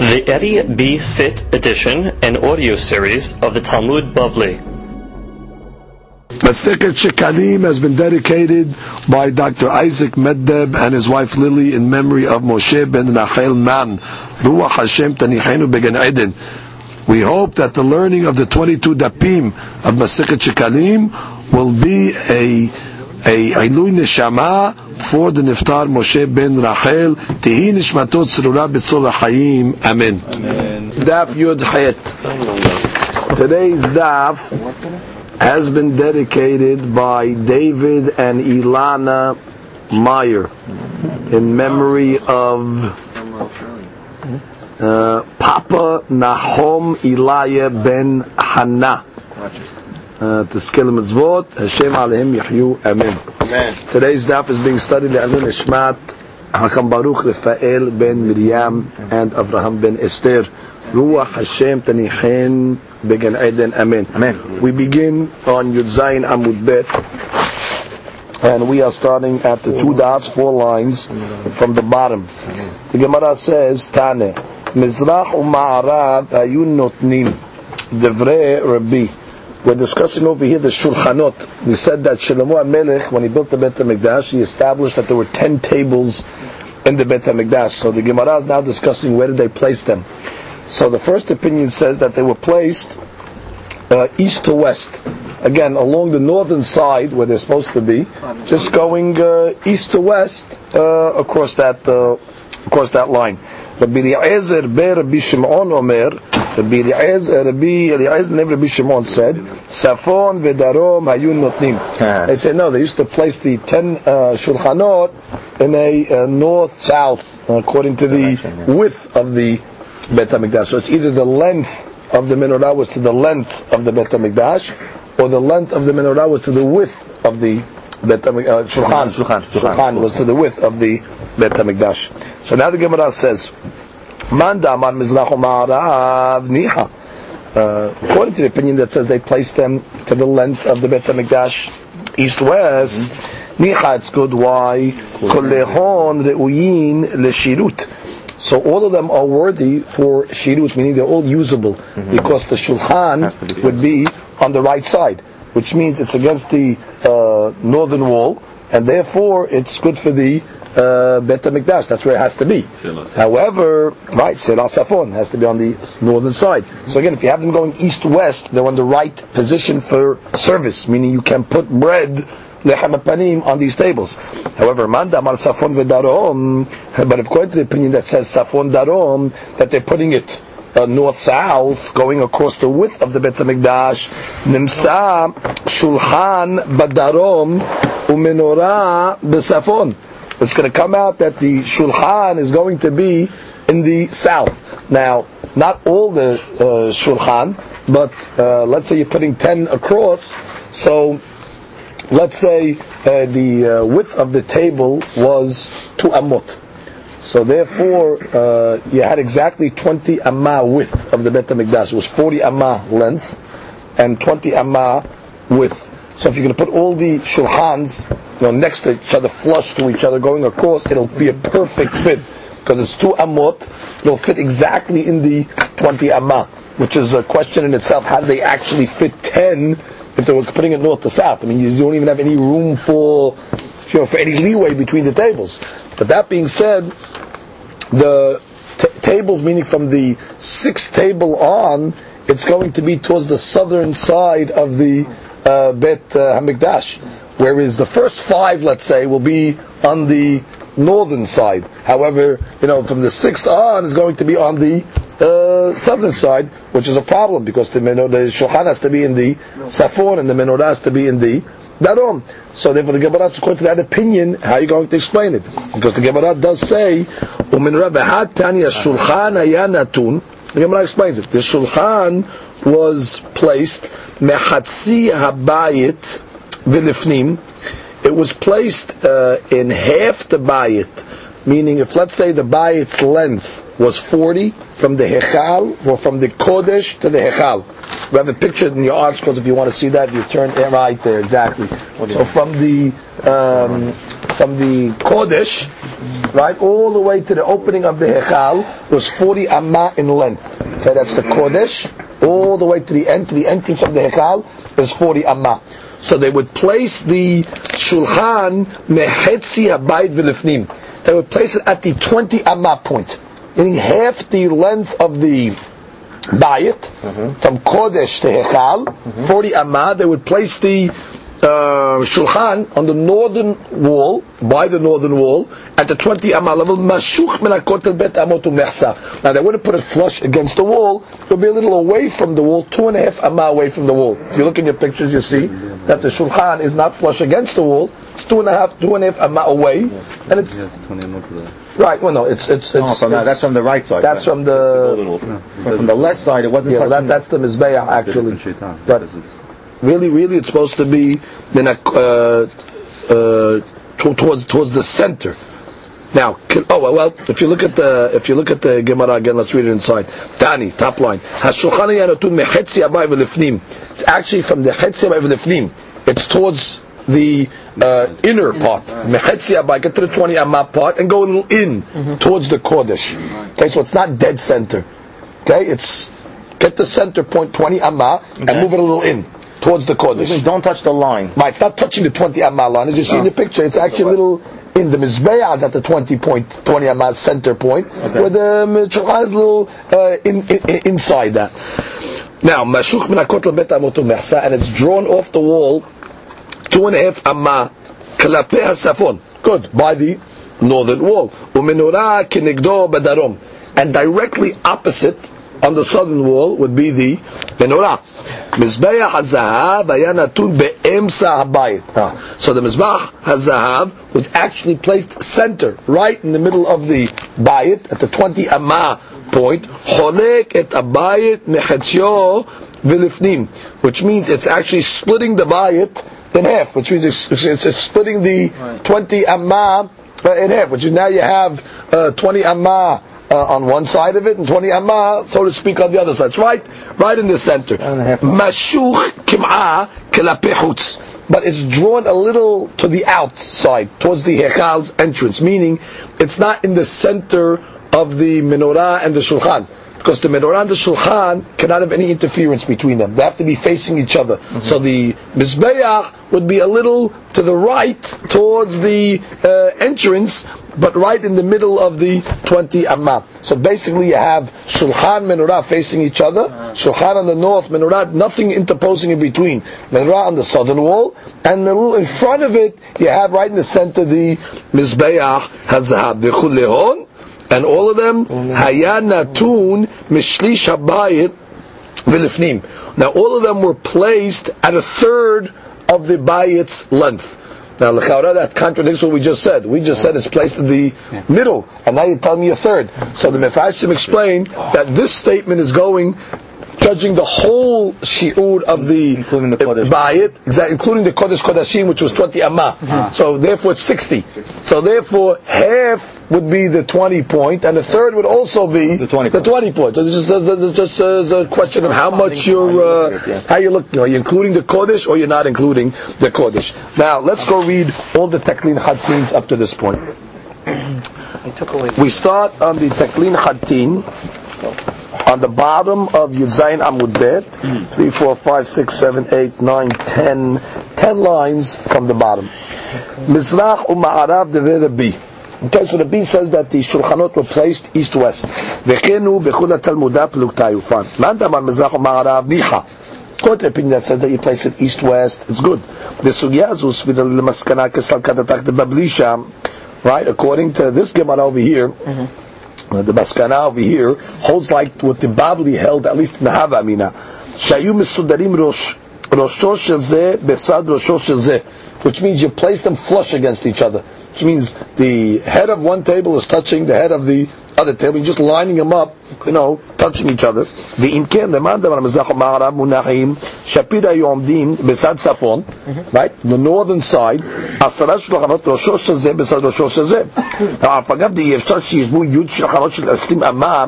The Eddie B. Sit edition and audio series of the Talmud Bavli. Masechet Shekalim has been dedicated by Dr. Isaac Meddeb and his wife Lily in memory of Moshe ben Rachel Man, Ruach Hashem Tanihenu Began Eden. We hope that the learning of the 22 dapim of Masechet Shekalim will be a a Ilui Neshama for the Niftar Moshe ben Rachel. Tihi Nishmatot Tzrura B'tzor Hayim. Amen. Daf Yud Hayet. Today's daf has been dedicated by David and Ilana Meyer in memory of uh, Papa Nahom Ilaya ben Hannah. Uh, Teskelim Mitzvot, Hashem Aleim Yahyu, Amen. Amen. Today's daf is being studied Le'alun Ishmat, Hakam Baruch Rafael ben Miriam and Avraham ben Esther. Ruach Hashem Tanichen Began Eden, Amen. Amen. We begin on Yud Zayin Amud Bet, and we are starting at the two dots, four lines from the bottom. The Gemara says, Tane, Mizrach u'ma'arav ayun notnim, Devrei Rabbi. We're discussing over here the Shulchanot. We said that Shlomo HaMelech, when he built the Beit HaMikdash, he established that there were ten tables in the Beit HaMikdash. So the Gemara is now discussing where did they place them. So the first opinion says that they were placed uh, east to west. Again, along the northern side where they're supposed to be, just going uh, east to west uh, across that uh, across that line. Rabbi Eliezer ber Rabbi Shimon Omer, Rabbi Eliezer, Rabbi Eliezer and Rabbi Shimon said, Safon v'darom hayun notnim. They said no, they used to place the ten uh, shulchanot in a uh, north-south according to the width of the Bet HaMikdash. So it's either the length of the menorah was to the length of the Bet HaMikdash, or the length of the menorah was to the width of the Bet HaMikdash. Uh, shulchan, Shulchan, shulchan. shulchan was to the width of the Bet HaMikdash. So now the Gemara says, Manda man mizrach u'ma'arav niha. Uh, according to the opinion that says they placed them to the length of the Bet HaMikdash, east-west, niha, it's good. Why? Kolehon re'uyin leshirut. So all of them are worthy for shirut, meaning they're all usable, because the Mm-hmm. Has to shulchan be. would be on the right side, which means it's against the uh, northern wall, and therefore it's good for the uh, Bet HaMikdash. That's where it has to be. However, right, Selah Safon has to be on the northern side. So again, if you have them going east-west, they're on the right position for service, meaning you can put bread lechem panim on these tables. However, manda mar safon v'darom, but according to the opinion that says safon darom, that they're putting it uh, north-south, going across the width of the Bet HaMikdash, nimsa shulchan badarom umenorah b'safon. It's going to come out that the shulchan is going to be in the south. Now, not all the uh, shulchan, but uh, let's say you're putting ten across, so let's say uh, the uh, width of the table was two amot. So therefore, uh, you had exactly 20 amma width of the Bet HaMikdash. It was 40 amma length and 20 amma width. So if you're going to put all the shulchans, you know, next to each other, flush to each other, going across, it'll be a perfect fit because it's two amot. It'll fit exactly in the 20 amma, which is a question in itself. How do they actually fit 10 if they were putting it north to south? I mean, you don't even have any room for, you know, for any leeway between the tables. But that being said, the t- tables, meaning from the sixth table on, it's going to be towards the southern side of the uh, Bet uh, Hamikdash, whereas the first five, let's say, will be on the northern side. However, you know, from the sixth on is going to be on the uh, southern side, which is a problem because the, menor- the shulchan has to be in the safon and the menorah has to be in the darom. So therefore, the Gemara, according to that opinion, how are you going to explain it? Because the Gemara does say, "Umin Shulchan Ayanatun." The Gemara explains it. The shulchan was placed mehatzi habayit vilifnim. It was placed uh, in half the bayit, meaning if let's say the bayit's length was 40 from the hechal or from the kodesh to the hechal. We have a picture in your articles if you want to see that. You turn it right there exactly. So from the um, from the kodesh right, all the way to the opening of the Hechal was 40 amma in length. Okay, that's the Kodesh, all the way to the end, to the entrance of the Hechal is 40 amma. So they would place the Shulchan Mehetzi Abayit V'lifnim. They would place it at the 20 amma point, meaning half the length of the bayit mm-hmm. from Kodesh to Hechal, mm-hmm. 40 amma. They would place the uh, shulchan on the northern wall, by the northern wall, at the 20 amma level, mashuch min bet amot Now they wouldn't put it flush against the wall, it would be a little away from the wall, two and a half amma away from the wall. If you look in your pictures, you see that the shulchan is not flush against the wall, it's two and a half, two and a half amma away, and it's... Right, well no, it's... it's, it's, oh, from it's that's from the right side. That's right? from the... From, from the left side, it wasn't yeah, that, that's the Mizbeah actually. But, Really, really, it's supposed to be uh, uh, towards towards the center. Now, oh well, if you look at the if you look at the Gemara again, let's read it inside. Tani, top line. It's actually from the Hetzi Abai It's towards the uh, inner part. Mehetzi Abai, get to the 20 Amma part and go a little in towards the Kodesh. Okay, so it's not dead center. Okay, it's get the center point 20 Amma and okay. move it a little in towards the Kodesh. Don't touch the line. Right, it's not touching the 20 amma line. As you see in the picture, it's actually a little in the Mizbeah is at the 20 point, 20 amma center point, okay. where the Mitzvah is a little uh, in, in, inside that. Now, Mashuch min hakotel bet amotu mehsa, and it's drawn off the wall, two and a half amma, kalape hasafon. Good, by the northern wall. Umenura kinegdo badarom. And directly opposite on the southern wall would be the menorah. Mizbeach hazahav ayanatun be'emsa habayit. So the mizbeach hazahav was actually placed center, right in the middle of the bayit, at the 20 amma point. Cholek et abayit mechetzyo v'lifnim, which means it's actually splitting the bayit in half, which means it's, it's, it's splitting the 20 amma in half, which is now you have uh, 20 amma uh, on one side of it and 20 amma, so to speak, on the other side. It's right, right in the center. Mashuch kim'a kelapehutz. But it's drawn a little to the outside, towards the Hechal's entrance, meaning it's not in the center of the menorah and the shulchan because the menorah and the shulchan cannot have any interference between them. They have to be facing each other. Mm-hmm. So the mizbeach would be a little to the right towards the uh, entrance, but right in the middle of the 20 amma. So basically you have shulchan menorah facing each other, shulchan on the north, menorah, nothing interposing in between. Menorah on the southern wall, and in front of it, you have right in the center the mizbeach hazahab. Chulehon, and all of them haya natun mishlish habayit v'lifnim. Now all of them were placed at a third of the bayit's length. Now, l'chaura, that contradicts what we just said. We just said it's placed in the middle, and now you're telling me a third. So the Mefarshim explain that this statement is going judging the whole shi'ur of the including the Kodesh. bayit, exactly, including the Kodesh Kodashim, which was 20 amma. Uh-huh. So therefore it's 60. 60. So therefore half would be the 20 point, and the third would also be the 20, the 20 point. So this is just, a question of how much you're, uh, how you look, are you including the Kodesh or you're not including the Kodesh. Now let's go read all the Teklin Hattins up to this point. We start on the Teklin Hattin on the bottom of Yudzayin Amud Bet, mm. 3, 4, 5, 6, 7, 8, 9, 10, 10 lines from the bottom. Mizrach u'ma'arav Rabbi. Okay, so the B says that the Shulchanot were placed east-west. V'chenu b'chul ha-Talmudah plukta yufan. Man damar Mizrach u'ma'arav niha. Quote opinion that says that you place it east-west, it's good. The sugya azus v'dal l'maskana kesal katatak de bablisha, right, according to this Gemara over here, mm-hmm the Maskana over here holds like what the Babli held, at least in the Hava Amina. Shayu Misudarim Rosh, Besad which means you place them flush against each other. Which means the head of one table is touching the head of the other table, you're just lining them up, you know, touching each other. ואם כן, למאן דבר המזרח ומערב מונחים, שפיד היו עומדים בסד צפון, right, the northern side, עשרה שולחנות ראשו של זה בסד ראשו של זה. אף אגב, אי אפשר שישבו י' שולחנות של עשרים אמה,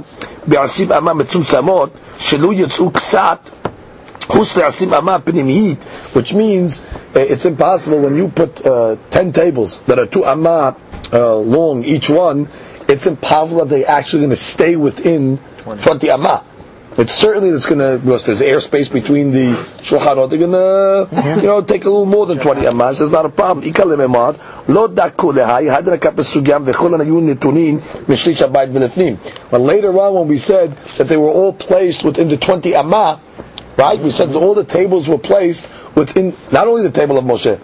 בעשרים אמה מצומצמות, שלא יצאו קצת which means uh, it's impossible when you put uh, 10 tables that are two amma uh, long each one, it's impossible that they're actually going to stay within 20 amma. It's certainly it's going to because there's airspace between the shulchanot. They're going to you know take a little more than 20 amma. There's not a problem. Ikal lememar lo daku lehai hadra kapesugam v'chol anayun nitunin mishlish abayit v'lefnim. But later on, when we said that they were all placed within the 20 amma, right? We said that all the tables were placed within not only the table of Moshe.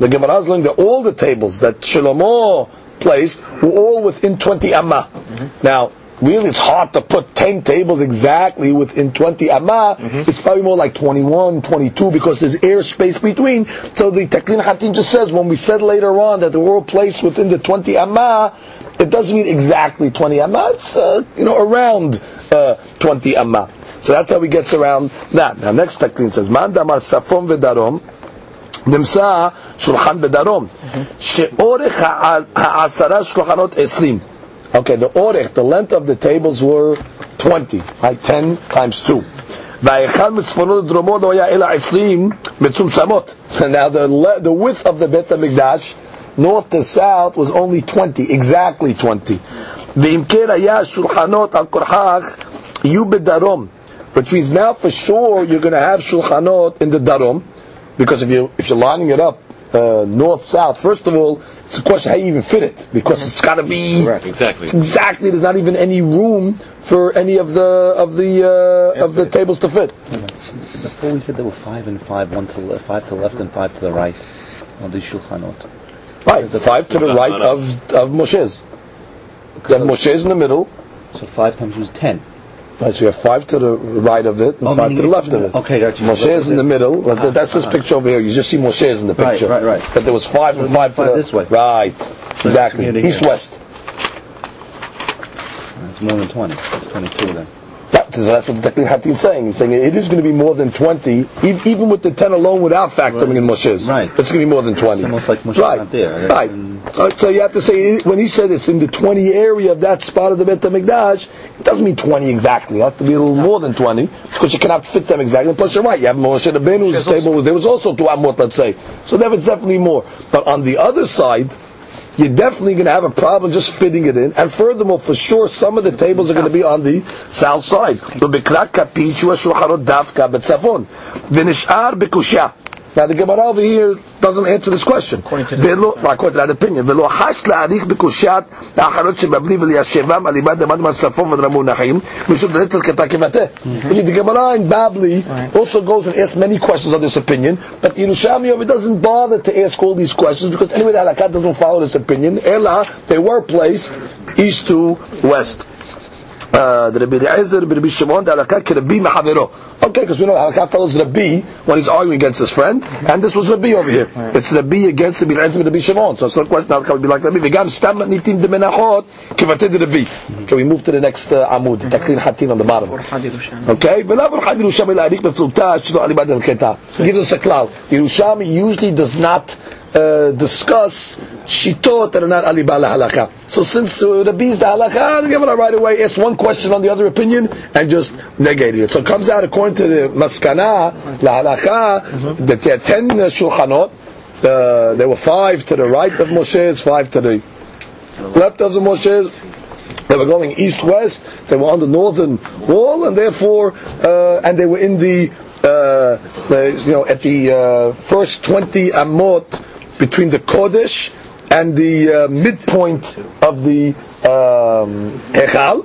The Gemara is learning that all the tables that Shlomo placed were all within 20 amma. Now, really, it's hard to put 10 tables exactly within 20 amma. It's probably more like 21, 22 because there's airspace between. So the Taklin Hatin just says when we said later on that they were all placed within the 20 amma, it doesn't mean exactly 20 amma. It's uh, you know around uh, 20 amma. So that's how he gets around that. Now next Taklin says, Man damar safon v'darom, נמצא שולחן בדרום, שאורך העשרה שולחנות עשרים. Okay, the orech, the length of the tables were 20, like 10 times 2. והאחד מצפונו לדרומו לא היה אלא 20 מצומצמות. Now the, le- the width of the בית המקדש, north to south, was only 20, exactly 20. ואם כן היה שולחנות על כורחך, יהיו בדרום. Which means now for sure you're going to have shulchanot in the darom, because if you if you're lining it up uh, north south, first of all, it's a question how you even fit it because it's got to be right, Exactly. exactly. There's not even any room for any of the of the uh, of the tables to fit. Before we said there were five and five, one to the left, five to the left and five to the right on the shulchanot. Right, the five to the right of of Moshe's. You have Moshe's in the middle. So five times was ten. Right, so you have five to the right of it and Oh, five to the left of it. Okay, you. Moshe is in the middle. Ah, that's this ah. picture over here. You just see Moshe's in the picture. right, right. right. But there was five and five to Five the this way. Right, exactly. East west. That's more than twenty. That's twenty-two then. That's what the Tekli Hatin is saying. He's saying it is going to be more than 20, e- even with the 10 alone without factoring in Moshe's. Right. It's going to be more than 20. It's almost like Moshe's right. not there. Right. And- So, uh, so you have to say, when he said it's in the 20 area of that spot of the Bet HaMikdash, it doesn't mean 20 exactly. It has to be a little more than 20, because you cannot fit them exactly. Plus, you're right, you have Moshe Rabbeinu's table, there was also two Amot, let's say. So there was definitely more. But on the other side, you're definitely going to have a problem just fitting it in. And furthermore, for sure, some of the tables are going to be on the south side. ובקרא כפית שהוא השולחנות דווקא בצפון. ונשאר בקושייה. Now the Gemara over here doesn't answer this question. According to ולא, according to that opinion, ולא חש להאריך בקושיית האחרות שבבלי וליישבם על איבד דמד מהצפון ודרמו נחים, משום דלת לקטה כבתה. The Gemara in Babli also goes and asks many questions on this opinion, but Yerushalmi over doesn't bother to ask all these questions because anyway the Halakat doesn't follow this opinion. Ella, they were placed east to west. Uh, the Rabbi Eliezer, Rabbi Shimon, the halakha Rabbi Mehavero. Okay, because we know halakha follows Rabbi when he's arguing against his friend, and this was Rabbi over here. Right. It's Rabbi against the Eliezer Rabbi Shimon, so it's not question halakha would be like Rabbi. V'gam stam nitim de menachot kivatid Rabbi. Can we move to the next uh, amud? Taklin hatin on the bottom. Okay, v'la v'rchad Yerushalmi la'arik b'fluta shlo alibad al-keta. Gives us a cloud. Yerushalmi usually does not uh, discuss shitot that are not aliba lahalaka. So since uh, Rabbi is the halakha, the Gemara right away asked one question on the other opinion and just negated it. So it comes out according to the maskana lahalaka that there are ten uh, shulchanot. Uh, there were five to the right of Moshe's, five to the left of the Moshe's. They were going east-west. They were on the northern wall, and therefore, uh, and they were in the, uh, the you know, at the uh, first twenty amot between the Kodesh and the uh, midpoint of the um, Echal,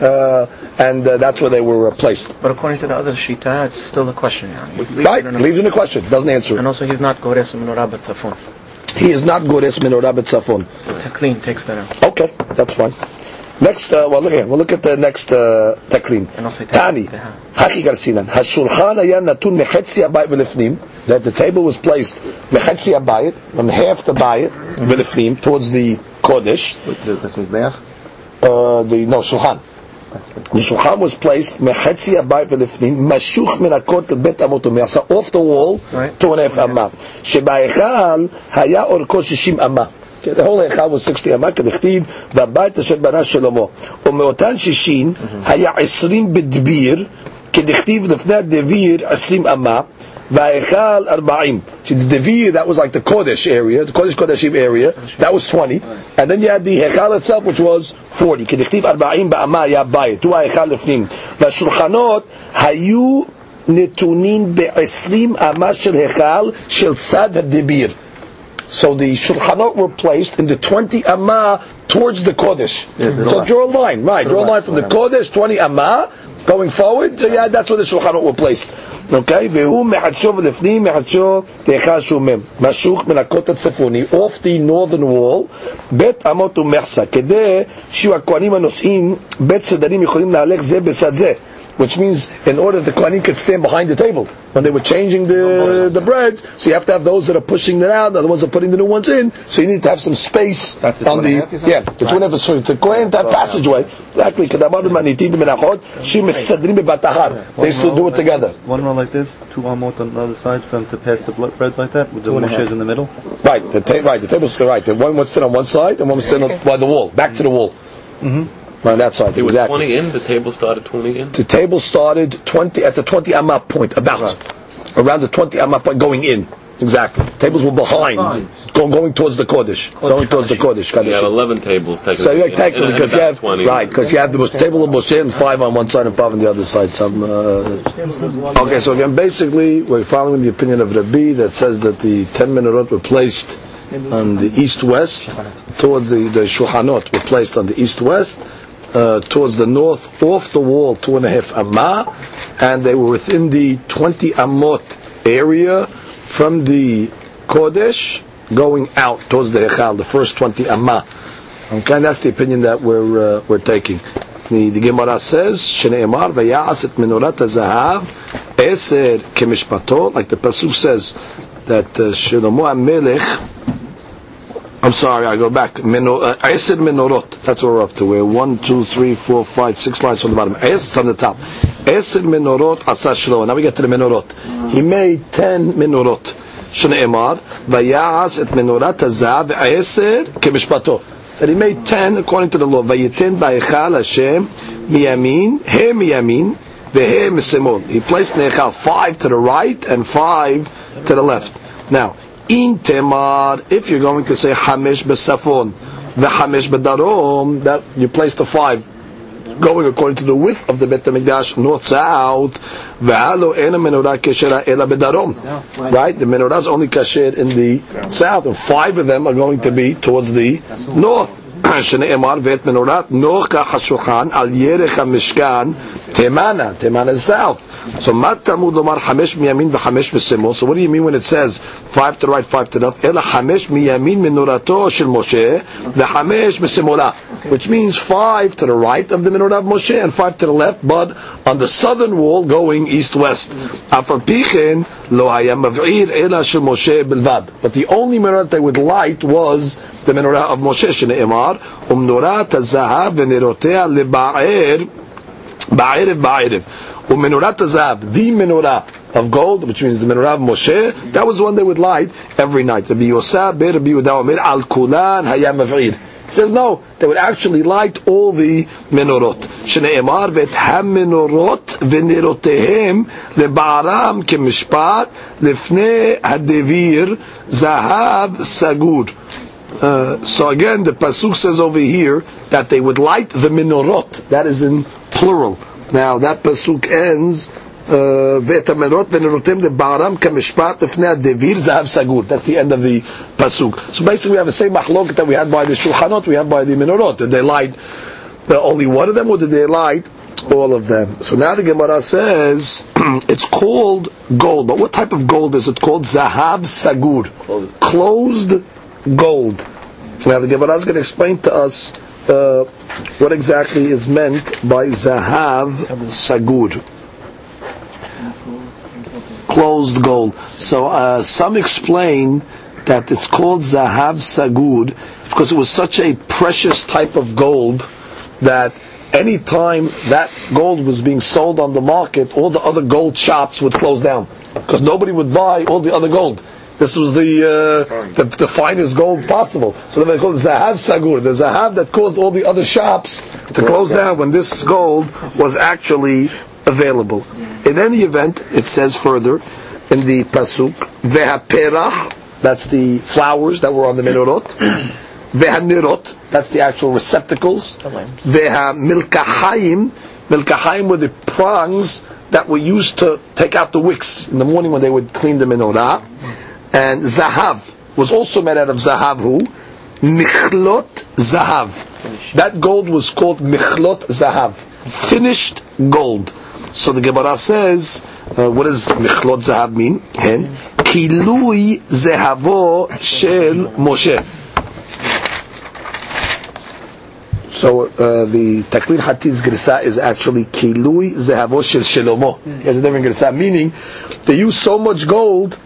uh, and uh, that's where they were placed. But according to the other Shita, it's still a question. leaves Right, in a- leaves in the question, doesn't answer And also, he's not Gores Menorah Batzafon. He is not Gores Menorah B'Tzafon. Taklin takes that out. Okay, that's fine. Next, uh, well, look here. We'll look at the next uh, taklin. Tani, hachi Garcinan, Hashulchan ayan natun mechetzi abayit v'lefnim. That the table was placed mechetzi abayit, on half the bayit v'lefnim, towards the kodesh. Uh, the no shulchan. The shulchan was placed mechetzi abayit v'lefnim, mashuch min akot ket bet amot off the wall right. two and a half amma. Shebayechal haya Orkos shishim amma. Okay, the whole היכל was 60 אמה, כדכתיב, והבית אשר בנה שלמה. ומאותן 60 היה 20 בדביר, כדכתיב לפני הדביר 20 אמה, Va'echal arba'im. See, the Devir, that was like the Kodesh area, the Kodesh Kodeshim area, that was 20. And then you had the Hechal itself, which was 40. כדכתיב ארבעים באמה היה בית, הוא ההיכל לפנים. והשולחנות היו נתונים בעשרים אמה של היכל של צד הדביר. So the shulchanot were placed in the 20 amma towards the Kodesh. so draw a line, right? Draw a line from the Kodesh, 20 amma, going forward. So yeah, that's where the shulchanot were placed. Okay? והוא מחדשו ולפנים מחדשו תאכל שומם. משוך מן הכותל הצפוני, off the northern wall, בית אמות ומחסה, כדי שיהיו הכהנים הנושאים, בית סדרים יכולים להלך זה בצד זה. which means in order the Kohanim could stand behind the table when they were changing the the breads. So you have to have those that are pushing it out, the other ones are putting the new ones in. So you need to have some space That's on the yeah the right. two and sorry the Kohen that passageway exactly. They used do it together. One row like this, two amot on the other side for them to pass the breads like that with the moshes in the middle. Right, the ta- right the table's right. The one would sit on one side and one would sit on by the wall, back to the wall. Mm-hmm. On that side, It was exactly. 20 in, the table started 20 in. The table started twenty at the twenty amma point, about around the twenty amma point, going in. Exactly. Tables were behind, go, going towards the kodesh, going towards the kodesh. You had 11 tables technically. So yeah, and- technically, and because you have 20 right, because you have the most, table of Moshe and five on one side and five on the other side. Some. Uh, okay, so again, basically, we're following the opinion of Rabbi that says that the ten menorot were placed on the east-west, towards the the shulchanot were placed on the east-west, uh, towards the north, off the wall, two and a half amma, and they were within the twenty amot area from the kodesh going out towards the hechal, the first twenty amma. Okay, and that's the opinion that we're uh, we're taking. The, the Gemara says, "Shneimar v'ya'as et menorat hazahav eser kemishpato," like the pasuk says that uh, Shlomo HaMelech. I'm sorry, I go back. Meno- uh, Eser menorot. That's what we're up to. We're one, two, three, four, five, six lines from the bottom. Es from the top. Eser menorot asa Shlomo. Now we get to the menorot. He made ten menorot. שנאמר, ויעש את מנורת הזהב עשר כמשפטו. That he made ten according to the law. ויתן בהיכל השם מימין, הם מימין, והם משמאל. He placed in the היכל five to the right and five to the left. Now, in temar, if you're going to say חמש בצפון וחמש בדרום, that you place the five going according to the width of the Bet HaMikdash, north south, והלו אין המנורה כשרה אלא בדרום. Right? The menorah is only kasher in the south, and five of them are going to be towards the north. שנאמר ואת מנורת נוכח השולחן על ירך המשכן Temana, Temana is south. So matamud lomar hamesh miyamin v'hamesh v'simol. So what do you mean when it says five to the right, five to the left? Ela hamesh miyamin minorato shel Moshe the v'hamesh v'simola, which means five to the right of the menorah of Moshe and five to the left, but on the southern wall going east-west. Afar pichen lo hayam mavir ela shel Moshe bilvad. But the only menorah they would light was the menorah of Moshe shneimar umnorat hazahav veNerotea leba'er Ba'iriv Ba'iriv. Umenorat Azav, the menorah of gold, which means the menorah of Moshe, that was the one they would light every night. Rabbi Yosab, Rabbi Yehuda Al Kulan, Hayam Avir. He says no, they would actually light all the menorot. Shneimar v'etham menorot venerotehem lebaram kemishpat lefne hadevir zahav sagur. Uh, so again, the pasuk says over here that they would light the menorot. That is in plural. Now that pasuk ends. ואת המנורות ונרותם לבערם כמשפט לפני הדביר זהב סגור. That's the end of the pasuk. So basically we have the same מחלוקת that we had by the shulchanot, we have by the menorot. Did they light uh, only one of them or did they light all of them? So now the Gemara says it's called gold. But what type of gold is it called? Zahav sagur. Closed gold. So now the Gemara is going to explain to us uh, what exactly is meant by Zahav sagur closed gold. So uh, some explain that it's called Zahav Sagur because it was such a precious type of gold that any time that gold was being sold on the market, all the other gold shops would close down because nobody would buy all the other gold. This was the, uh, the the finest gold possible. So they called it Zahav Sagur, the Zahav that caused all the other shops to close down when this gold was actually available. In any event, it says further, in the pasuk. Vehaperah, that's the flowers that were on the menorot. Vehanirot, that's the actual receptacles. Vehamilkahayim, milkahayim were the prongs that were used to take out the wicks in the morning when they would clean the menorah. And zahav was also made out of zahav. Who? Michlot zahav. That gold was called michlot zahav, finished gold. So the Gemara says, uh, what does michlot zahav mean? Hen kilui zehavo shel Moshe. So uh, the Taklid Hatin's Grisa is actually Kilui Zehavo Shel Shelomo. He has a different Grisa, meaning they use so much gold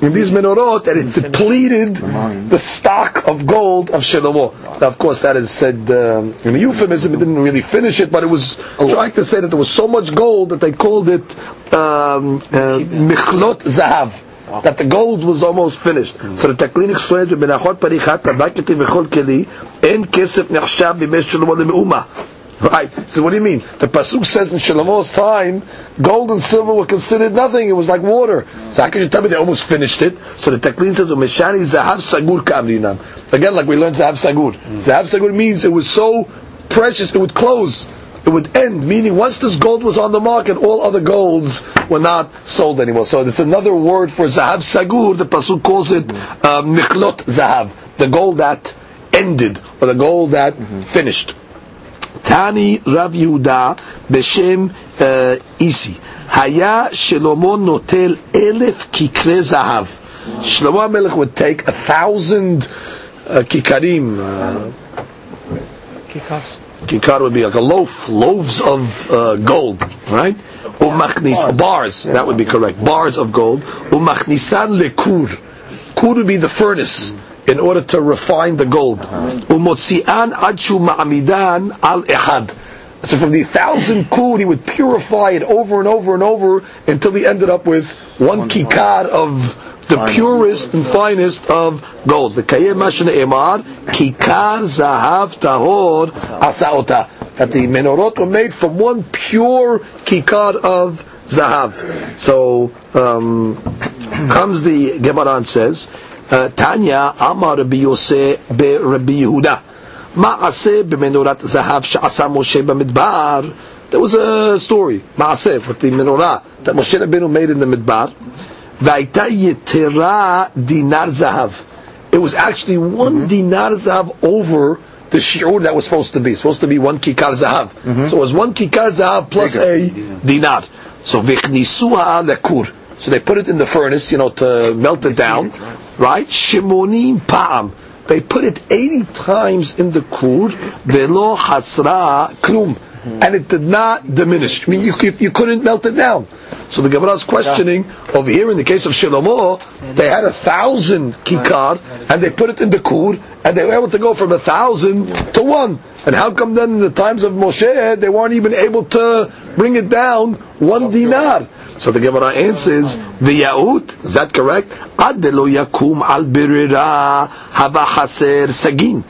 in these menorot that it depleted the stock of gold of Shelomo. Now, of course, that is said um, in a euphemism. It didn't really finish it, but it was trying to say that there was so much gold that they called it um, uh, Michlot Zahav. That the gold was almost finished. So the Taklin explains, "Benachot parichat tabaketi v'chol keli en kesef nechshav b'mesh Shlomo lemeuma." Right. So what do you mean? The pasuk says in Shlomo's time, gold and silver were considered nothing. It was like water. So how could you tell me they almost finished it? So the Taklin says, "Umeshani zahav sagur kamrinan." Again, like we learned zahav sagur. Zahav sagur means it was so precious it would close. It would end, meaning once this gold was on the market, all other golds were not sold anymore. So it's another word for zahav sagur. The pasuk calls it uh, mikhlot zahav, the gold that ended or the gold that finished. Tani Rav Yehuda Beshem Isi. Haya Shlomo notel elef kikre zahav. Shlomo HaMelech would take a thousand uh, kikarim. Uh, kikar would be like a loaf, loaves of uh, gold, right? Umachnis bars, that would be correct. Bars of gold. Umachnisan lekur. Kur would be the furnace in order to refine the gold. Umotzian adshu ma'amidan al ehad. So from the thousand kud, he would purify it over and over and over until he ended up with one kikar of the purest and finest of gold. The Kayem Emar, Kikar Zahav Tahor Asaota. That the menorot were made from one pure kikar of Zahav. So, um, comes the Gemara and says, Uh, Tanya Amar Rabbi Yosef be Rabbi Yehuda. Ma'aseh b'menorat zahav she'asa Moshe b'midbar. There was a story, Ma'aseh, with the menorah that Moshe Rabbeinu made in the midbar. V'aita yetera dinar zahav. It was actually one mm-hmm. dinar zahav over the shiur that was supposed to be. Supposed to be one kikar zahav. Mm-hmm. So it was one kikar zahav plus a dinar. So v'chnisuha lekur. So they put it in the furnace, you know, to melt it down, right? Shimonim pa'am. They put it 80 times in the kur, velo hasra klum. And it did not diminish. I mean, you, you couldn't melt it down. So the Gemara is questioning over here in the case of Shlomo, they had a thousand kikar and they put it in the kur and they were able to go from a thousand to one. And how come then in the times of Moshe they weren't even able to bring it down one dinar? So the Gemara answers, the Yaut, is that correct? Ad lo yakum al birira hava haser sagin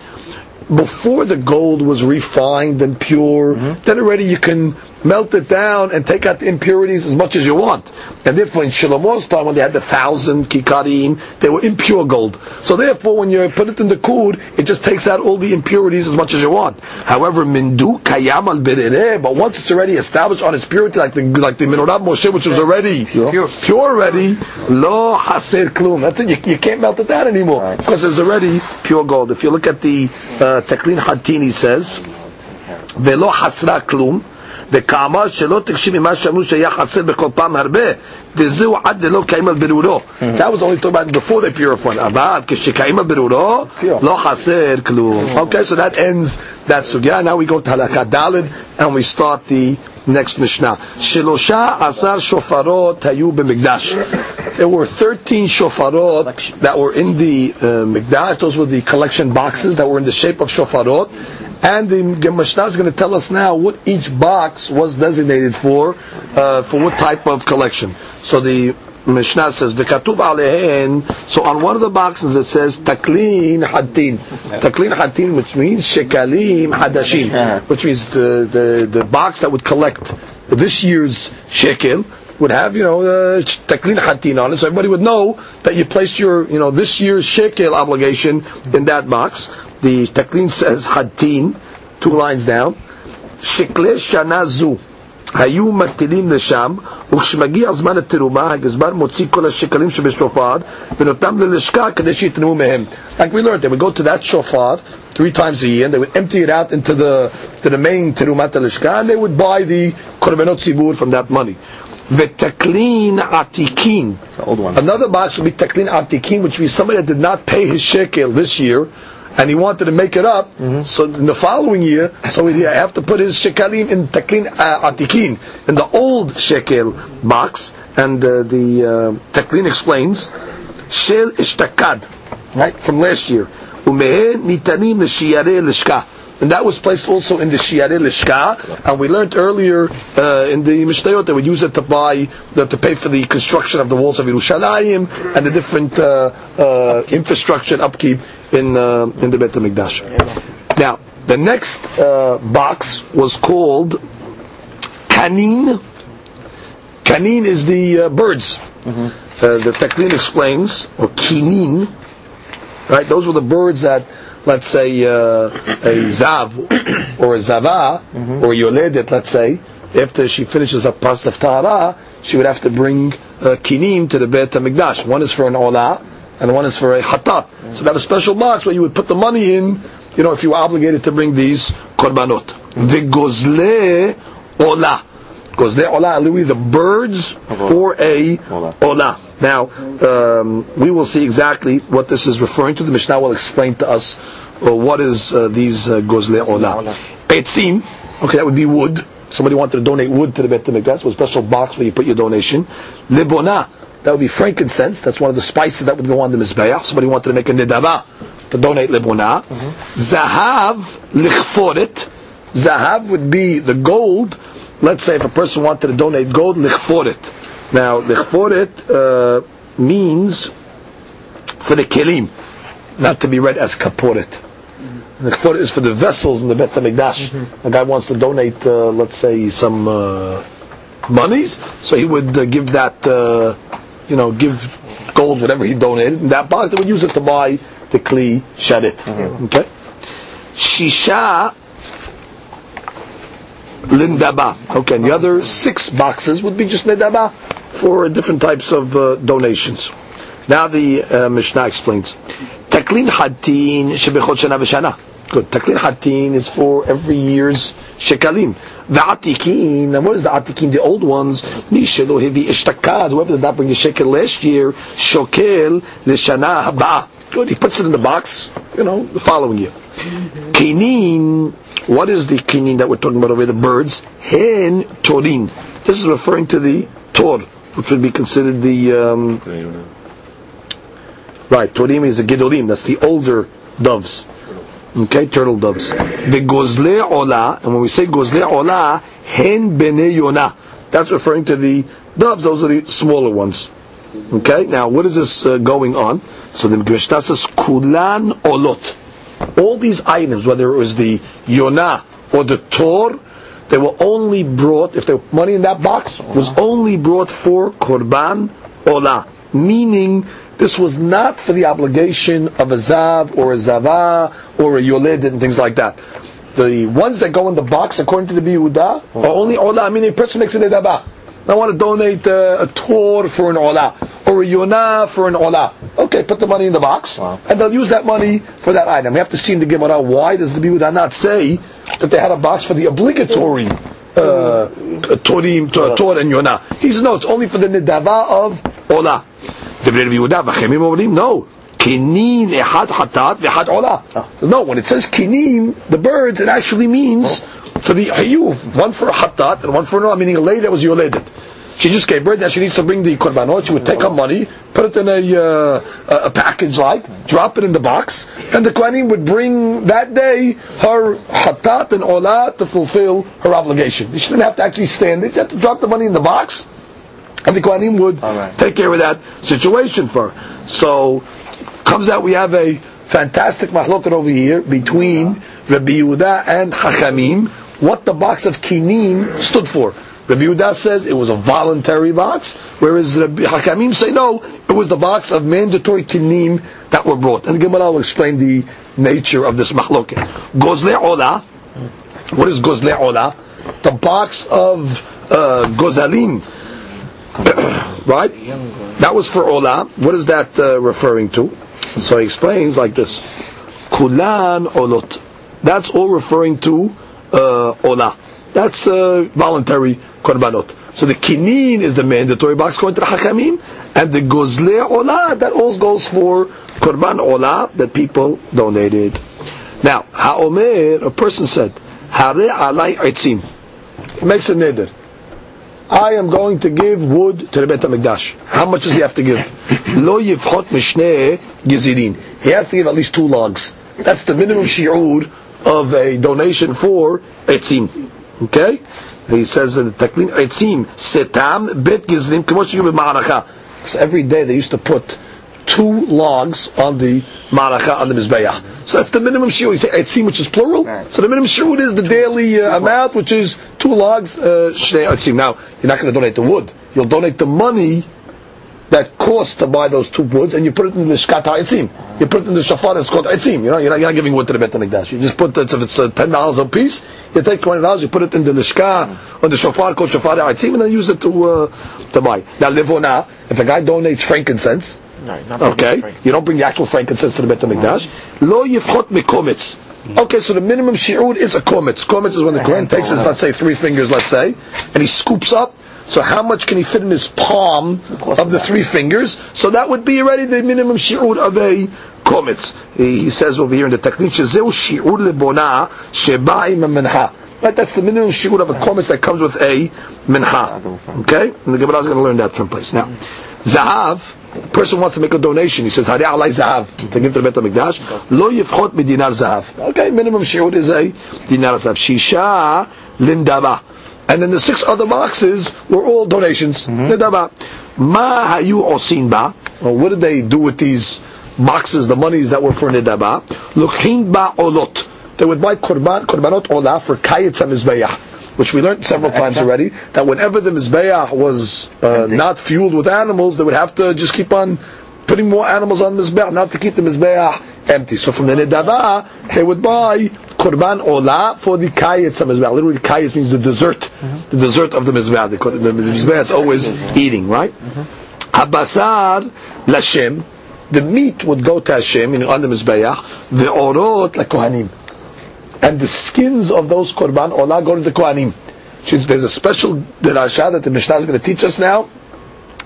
before the gold was refined and pure, then already you can melt it down and take out the impurities as much as you want. And therefore, in Shlomo's time, when they had the thousand kikarim, they were impure gold. So therefore, when you put it in the kud, it just takes out all the impurities as much as you want. However, mindu kayam al but once it's already established on its purity, like the like the menorah Moshe, which was already pure, pure already, lo haser klum. That's it. You, you can't melt it down anymore because it's already pure gold. If you look at the uh, Teklin Hatin, he says, ולא חסרה כלום, וכאמר שלא תקשיב ממה שאמרו שהיה חסר בכל פעם הרבה, דזהו עד דלא קיים על ברורו. That was only talking about before they purified. אבל כשקיים על ברורו, לא חסר כלום. Okay, so that ends that sugya. Now we go to halakha dalid and we start the next Mishnah. Shilosha asar shofarot hayu b'mikdash. There were 13 shofarot that were in the uh, mikdash. Those were the collection boxes that were in the shape of shofarot. And the Mishnah is going to tell us now what each box was designated for, uh, for what type of collection. So the Mishnah says, "V'katuv alehen." So on one of the boxes it says "taklin hatin," "taklin hatin," which means shekalim hadashim, which means the, the the box that would collect this year's shekel would have, you know, uh, taklin hatin on it, so everybody would know that you placed your, you know, this year's shekel obligation in that box. The taklin says hatin, two lines down. Shekle shana zu. היו מטילים לשם, וכשמגיע זמן התרומה, הגזבר מוציא כל השקלים שבשופר, ונותנם ללשכה כדי שיתרמו מהם. Like we learned, they would go to that shofar three times a year, and they would empty it out into the, to the main terumat lishka, and they would buy the korbanot zibur from that money. V'taklin atikin. old one. Another box would be taklin atikin, which means somebody that did not pay his shekel this year, and he wanted to make it up. So in the following year, so he have to put his shekalim in taklin uh, atikin in the old shekel box. And uh, the uh, taklin explains shel ishtakad, right from last year. Umehen nitanim l'shiyarei lishka. And that was placed also in the Shiare Lishka, and we learned earlier uh, in the Mishnayot that we use it to buy, the, to pay for the construction of the walls of Yerushalayim and the different uh, uh, infrastructure and upkeep in uh, in the Beit Hamikdash. Now, the next uh, box was called Kanin. Kanin is the uh, birds. Uh, the Taklin explains, or Kinin, right? Those were the birds that, let's say, uh, a Zav or a Zava or a Yoledet, let's say, after she finishes a pas of Tahara, she would have to bring uh, Kinim to the Beit HaMikdash. One is for an Olah, and one is for a Hatat. So they have a special box where you would put the money in, you know, if you were obligated to bring these Korbanot. The Gozle Olah. Gozle Olah, literally the birds for a Olah. Now, um, we will see exactly what this is referring to. The Mishnah will explain to us uh, what is uh, these uh, Gozle Olah. Etzim, okay, that would be wood. Somebody wanted to donate wood to the Beit HaMikdash, so a special box where you put your donation. Libona, that would be frankincense. That's one of the spices that would go on the Mizbeach. Somebody wanted to make a nidava to donate libona. Zahav lichforet. Zahav would be the gold. Let's say if a person wanted to donate gold, lichforet. Now, lichforet uh, means for the kelim, not to be read as kaporet. Lichforet is for the vessels in the Beit HaMikdash. A guy wants to donate, uh, let's say, some uh, monies, so he would uh, give that, uh, you know, give gold, whatever he donated, in that box, they would use it to buy the kli sharit. Okay? Shisha lindaba. Okay, and the other six boxes would be just Nedaba for different types of uh, donations. Now the uh, Mishnah explains. Taklin hatin shebechot shana v'shana. Good. Taklin hatin is for every year's shekalim. The atikin, and what is the atikin? The old ones. Nishelo hevi ishtakad. Whoever did not bring the shekel last year, shokel l'shana haba. Good. He puts it in the box. You know, the following year. Kinin. What is the kinin that we're talking about over? The birds. Hen torin. This is referring to the tor, which would be considered the. Um, Right, Torim is the Gedolim, that's the older doves. Okay, turtle doves. The Gozle Ola, and when we say Gozle Ola, Hen Bene Yonah. That's referring to the doves, those are the smaller ones. Okay, now what is this uh, going on? So the Mishnah says, Kulan Olot. All these items, whether it was the Yonah or the Tor, they were only brought, if the money in that box was only brought for Korban Ola. Meaning, this was not for the obligation of a Zav or a Zava or a Yoled and things like that. The ones that go in the box, according to the Biyuda, are only Ola, meaning a person makes an Edaba. I want to donate uh, a Tor for an Ola, or a Yonah for an Ola. Okay, put the money in the box, and they'll use that money for that item. We have to see in the Gemara, why does the Biyuda not say that they had a box for the obligatory uh, Torim, Tor and Yonah? He says, no, it's only for the Nidava of Ola דברי רבי יהודה, והחמים אומרים, no, כנין אחד חטאת ואחד עולה. No, when it says כנים, the birds, it actually means for the hayuv, one for a hatat and one for an olah, meaning a lady that was yoledet. She just gave birth, now she needs to bring the korbanot, she would take her money, put it in a, uh, a package like, drop it in the box, and the Kohanim would bring that day her hatat and olah to fulfill her obligation. She didn't have to actually stand there, she had to drop the money in the box, and the Kohanim would right. take care of that situation for her. So, comes out we have a fantastic mahlokat over here between Rabbi Yehuda and Hachamim, what the box of Kinim stood for. Rabbi Yehuda says it was a voluntary box, whereas Rabbi Hakamim say no, it was the box of mandatory kinim that were brought. And Gemara will explain the nature of this mahloket. Gozle ola, what is gozle ola? The box of uh, gozalim, right? That was for ola. What is that uh, referring to? So he explains like this: kulan olot. That's all referring to uh, ola. That's uh, voluntary korbanot. So the kinin is the mandatory box according to the hakamim, and the gozle ola that also goes for korban ola that people donated. Now, ha'omer, a person said, hare alai etzim. Makes a neder. I am going to give wood to the Beit HaMikdash. How much does he have to give? Lo yivchot mishneh gizirin. He has to give at least two logs. That's the minimum shi'ud of a donation for etzim. Okay? He says in the Taklin, etzim setam bet gizlim k'mosh So every day they used to put two logs on the maracha on the mizbeach. So that's the minimum shiur. You say etzim, which is plural. So the minimum shiur is the daily uh, amount, which is two logs uh, shnei etzim. Now you're not going to donate the wood. You'll donate the money that costs to buy those two woods, and you put it in the shkat etzim. You put it in the shafar. It's called etzim. You know, you're not, you're not giving wood to the bet hamikdash. You just put it, if it's uh, ten dollars a piece, you take twenty dollars, you put it in the lishka or the shofar called shofar etzim, and then use it to uh, to buy. Now livona, if a guy donates frankincense okay, you don't bring the actual frankincense to the Bet HaMikdash. Lo yifchot mekomitz. Okay, so the minimum shi'ud is a komitz. Komitz is when the Kohen takes his, let's say, three fingers, let's say, and he scoops up. So how much can he fit in his palm of the three fingers? So that would be already the minimum shi'ud of a komitz. He says over here in the technique, shezeu shi'ud lebona sheba minha. Right, that's the minimum shi'ud of a komitz that comes with a minha. Okay? And the Gemara is going to learn that from place. Now, zahav, person wants to make a donation. He says, "Hari alai zahav to give to the Bet Hamikdash. Lo yifchot dinar zahav. Okay, minimum shiur is a dinar zahav. Shisha lindava. And then the six other boxes were all donations. Mm-hmm. Lindava. Ma hayu osin ba. Well, what did they do with these boxes, the monies that were for nidaba? Lukhin ba olot. They would buy korban, korbanot olah for kayetz hamizbayah which we learned several times already, that whenever the Mizbeach was uh, not fueled with animals, they would have to just keep on putting more animals on the Mizbeach, not to keep the Mizbeach empty. So from the Nedava, they would buy Korban Ola for the Kayetz of Mizbeach. Literally, Kayetz means the dessert, mm-hmm. the dessert of the Mizbeach. The, the Mizbeach is always eating, right? Mm-hmm. Habasar Lashem, the meat would go to Hashem, meaning on the Mizbeach, the Orot la Kohanim and the skins of those korban olah oh, go to the kohanim. There's a special derasha that the Mishnah is going to teach us now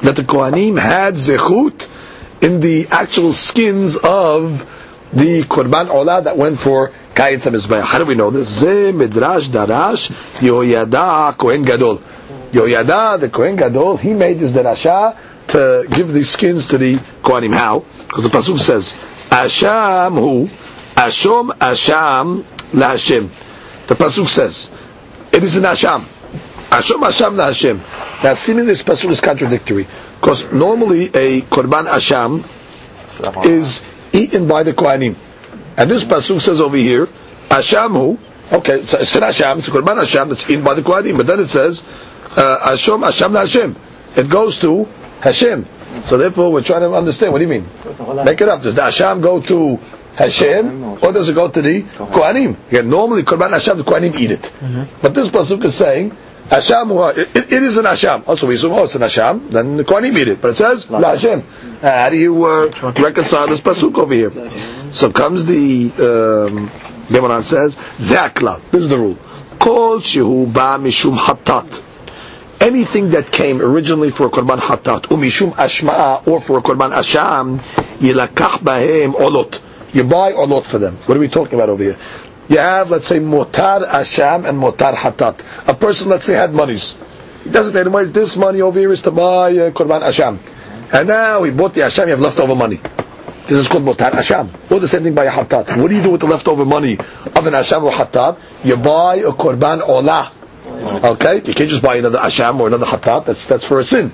that the kohanim had zechut in the actual skins of the korban olah oh, that went for kayetz hamizbeach. How do we know this? Ze midrash darash Yoyada kohen gadol. Yoyada the kohen gadol he made this derasha to give these skins to the kohanim. How? Because the pasuk says Asham who Ashom Asham la Hashem. The pasuk says it is an Asham. La Hashem. Now, seemingly this pasuk is contradictory because normally a korban Asham is eaten by the kohanim, and this pasuk says over here Ashamu. Okay, it's an Asham. It's a korban Asham that's eaten by the kohanim, but then it says uh, Asham la Hashem. It goes to Hashem. So therefore, we're trying to understand. What do you mean? Make it up. Does the Asham go to Hashem, or does it go to the Kohanim? Yeah, normally Korban Asham, the Kohanim eat it. Mm-hmm. But this pasuk is saying, Asham, it, it is an Asham. Also, we assume, oh, it's an Hashem, then the Kohanim eat it. But it says, La Hashem. How do you uh, reconcile this pasuk over here? So comes the, um, says, Zakla. This is the rule. Kol shehu ba mishum hatat anything that came originally for a korban hatat, umishum ashma, or for a korban asham, yilakach bahem olot. You buy or not for them. What are we talking about over here? You have, let's say, motar asham and motar hatat. A person, let's say, had monies. He doesn't have money. This money over here is to buy uh, korban asham. And now he bought the asham, you have leftover money. This is called motar asham. Or the same thing by a hatat. What do you do with the leftover money of an asham or hatat? You buy a korban olah. Okay? You can't just buy another asham or another hatat. That's, that's for a sin.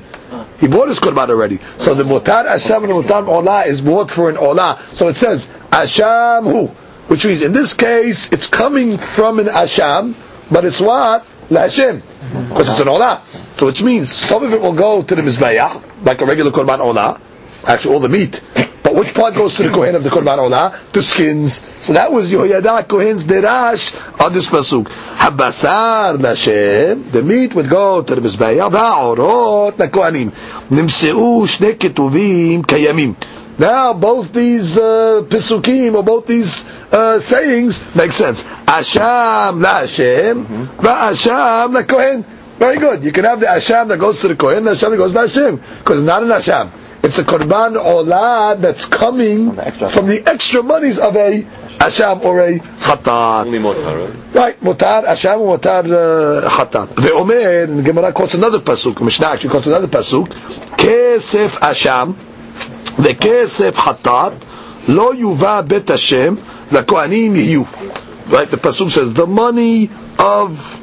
He bought his korban already. So the mutar asham and the mutar olah is bought for an olah. So it says asham hu, which means in this case it's coming from an asham, but it's what LaHashem. Because it's an olah. So which means some of it will go to the Mizbeach, like a regular Korban olah, actually all the meat. But which part goes to the Kohen of the Korban Olah? The skins. So that was Yehoyada Kohen's derash on this pasuk. Habasar Lashem, the meat would go to the Mizbeach, Va'orot Kohanim. Nimseu Shne Ketuvim Kayamim. Now both these uh, pisukim or both these uh, sayings make sense. Asham la Hashem, va'asham Kohen. Very good. You can have the asham that goes to the kohen, the asham that goes to Hashem, because it's not an asham. It's a korban olah that's coming the from the extra monies of a asham or a hatat. Right? Motar, asham, motar, uh, hatat. Omer and Gemara quotes another pasuk. Mishnah actually quotes another pasuk. Kesef asham, Kesef hatat, lo yuva bet Hashem, la'kohanim yiyu. Right? The pasuk says, the money of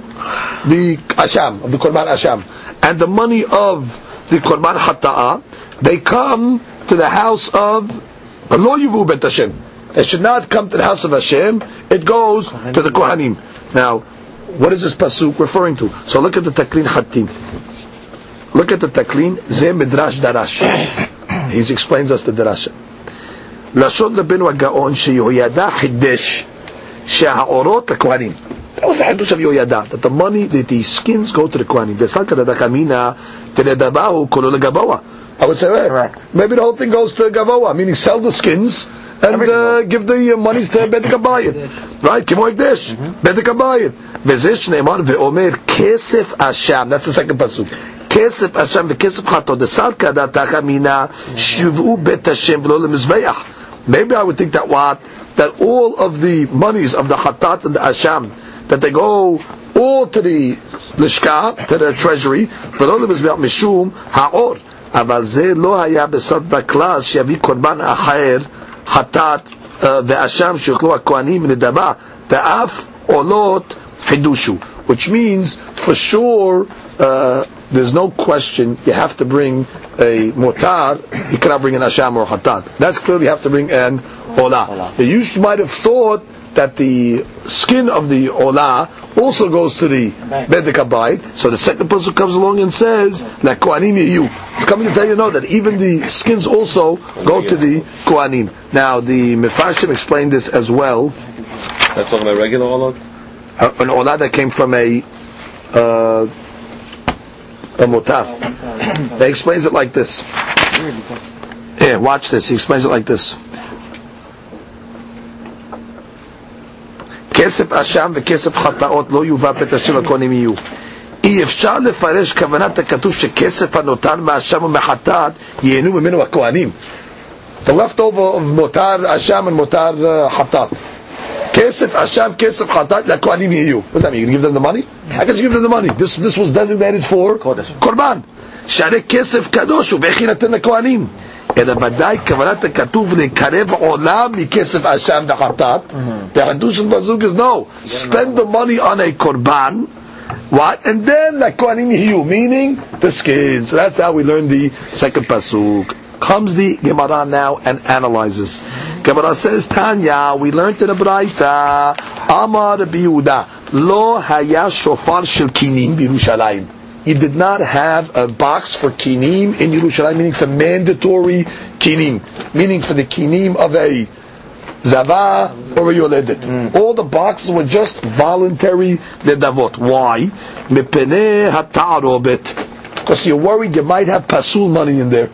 the asham, of the korban asham, and the money of the korban hata'ah, they come to the house of lo yuvu bet Hashem. It should not come to the house of Hashem. It goes to the kohanim. Now, what is this pasuk referring to? So look at the taklin hatin. Look at the taklin. Ze midrash darash. He explains us the drasha. לשון רבנו הגאון שיהוידע חידש שהאורות לכהנים. That was the חידוש of יהוידע, that the money, that the skins go to the כהנים. דסלקא דדקמינא תנדבהו כולו לגבוה. I would say, right, Correct. maybe the whole thing goes to Gavoa, meaning sell the skins and uh, give the uh, monies to Bedek Abayit. Right? כמו הקדש, בדק הבית. וזה שנאמר ואומר כסף אשם, that's the second pasuk. כסף אשם וכסף חטא, דסלקא דתך אמינה, שבעו בית השם ולא למזבח. Maybe I would think that what? That all of the monies of the hatat and the asham, that they go all to the lishka, to the treasury, ולא למזבח משום האור. אבל זה לא היה בסוד בכלל שיביא קורבן אחר, חטאת אה, ואשם שיאכלו הכהנים נדבה, ואף עולות חידושו. Which means, for sure, uh, there's no question you have to bring a motar, you cannot bring an asham or hatat. That's clearly you have to bring an olah. You might have thought that the skin of the ola also goes to the bedek abayit. So the second person comes along and says, "La kohanim you." It's coming to tell you no that even the skins also go to the kohanim. Now the Mefarshim explained this as well. That's talking about regular ola. An olah that came from a uh, a motar. He explains it like this. Here, watch this. He explains it like this. כסף אשם וכסף חטאות לא יובא בית השם הכהנים יהיו. אי אפשר לפרש כוונת הכתוב שכסף הנותר מאשם ומחטאת ייהנו ממנו הכהנים. Leftover of מותר אשם and מותר uh, חטאת. כסף אשם, כסף חטאת, לכהנים יהיו. What does that mean? You give them the money? Can you give them the money? This, this was designated for קורבן. שהרי כסף קדוש הוא ואיך יינתן לכהנים? אלא ודאי כוונת הכתוב לקרב עולם מכסף אשם וחטאת. The חידוש של פסוק is no. Spend the money on a קורבן. What? And then לכהנים יהיו, meaning the skins. So that's how we learn the second pasuk. Comes the Gemara now and analyzes. Gemara says, Tanya, we learned in the Braita, Amar Rabbi Yehuda, Lo haya shofar shel kinim b'Yerushalayim. You did not have a box for kinim in Yerushalayim, meaning for mandatory kinim, meaning for the kinim of a zava or a yoledet. Mm. All the boxes were just voluntary ledavot. Why? Because you're worried you might have pasul money in there.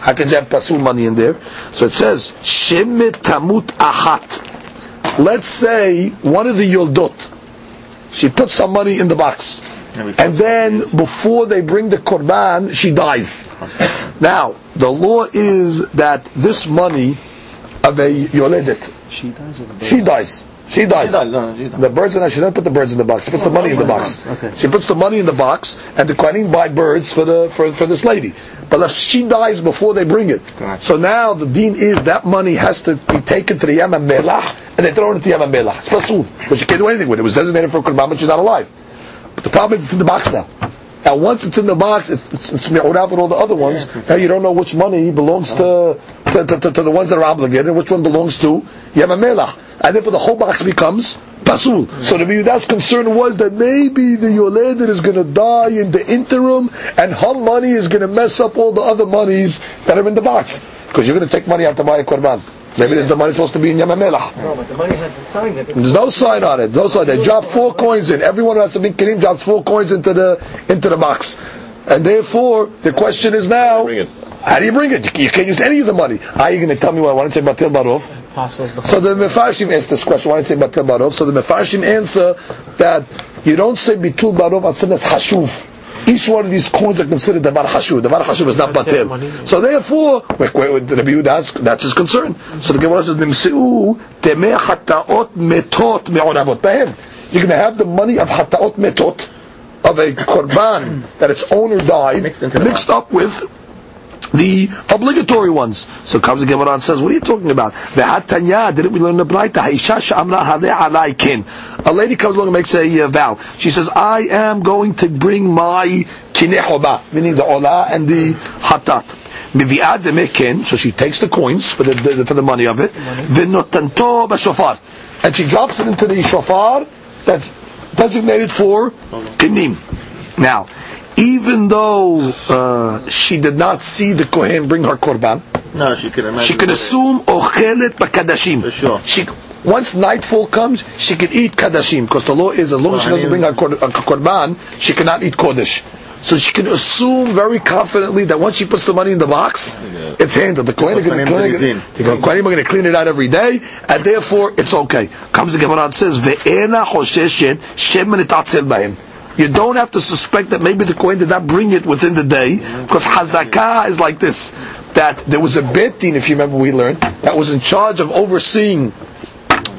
How can you have pasul money in there? So it says, Shemet tamut ahat. Let's say one of the yoldot, she puts some money in the box. And then before they bring the korban, she dies. Now, the law is that this money of a yoledet, She dies or the she dies. She dies. No, no, she dies. The birds in her, she doesn't put the birds in the box. She puts the money in the box. Okay. She puts the money in the box, and the Kohanim buy birds for the for, for this lady. But if she dies before they bring it, so now the dean is that money has to be taken to the Yam Melach, and they throw it into Yam Melach. It's pasul, but she can't do anything with it. It was designated for Kurban, but she's not alive. The problem is it's in the box now. Now once it's in the box, it's it's, it's mi'urab with all the other ones. Now you don't know which money belongs to to, to, to, the ones that are obligated, and which one belongs to Yam Melach. And therefore the whole box becomes pasul. So the Yehuda's concern was that maybe the Yoledet is going to die in the interim, and her money is going to mess up all the other monies that are in the box. Because you're going to take money out to buy a korban. Maybe this is the money supposed to be in Yam HaMelach. No, but the money has the sign that it's There's no sign on it. No sign. They drop four coins in. Everyone who has to be kinim drops four coins into the into the box. And therefore, the question is now, how do you bring it? You can't use any of the money. How are you going to tell me what I want to say Batil Barov? Apostles, So the Mefarshim asked this question. Why do you say Batil Barov? So the Mefarshim answer that you don't say Bitul Barov until that's Hashuv. Each one of these coins are considered Davar Hashuv. Davar Hashuv is not Batil. So therefore, wait, wait, wait, Rabbi Yehuda, that's, that's his concern. So the Gemara says, Nimsi'u temeh hataot metot me'oravot behem. You're going to have the money of hataot metot, of a korban that its owner died, Mixed mixed up with the obligatory ones. So comes the Gemara and says, what are you talking about? Ve'atanya, didn't we learn the kin. A lady comes along and makes a uh, vow. She says, I am going to bring my kinehoba, meaning the ola and the hatat. So she takes the coins for the, the for the money of it. B'shofar. And she drops it into the shofar that's designated for kinim. Now, even though uh, she did not see the Kohen bring her korban, No, she could imagine. she could assume ochelet bakadashim. For sure. She once nightfall comes, she can eat kadashim because the law is as long as she doesn't bring her korban, she cannot eat kodesh. So she can assume very confidently that once she puts the money in the box, it's handled. The Kohen are going to the Kohanim are going to clean it out every day, and therefore it's okay. Comes the Gemara and says, "Ve'ena etatzel b'hem." You don't have to suspect that maybe the Kohen did not bring it within the day, because Hazakah is like this, that there was a Bet Din, if you remember we learned, that was in charge of overseeing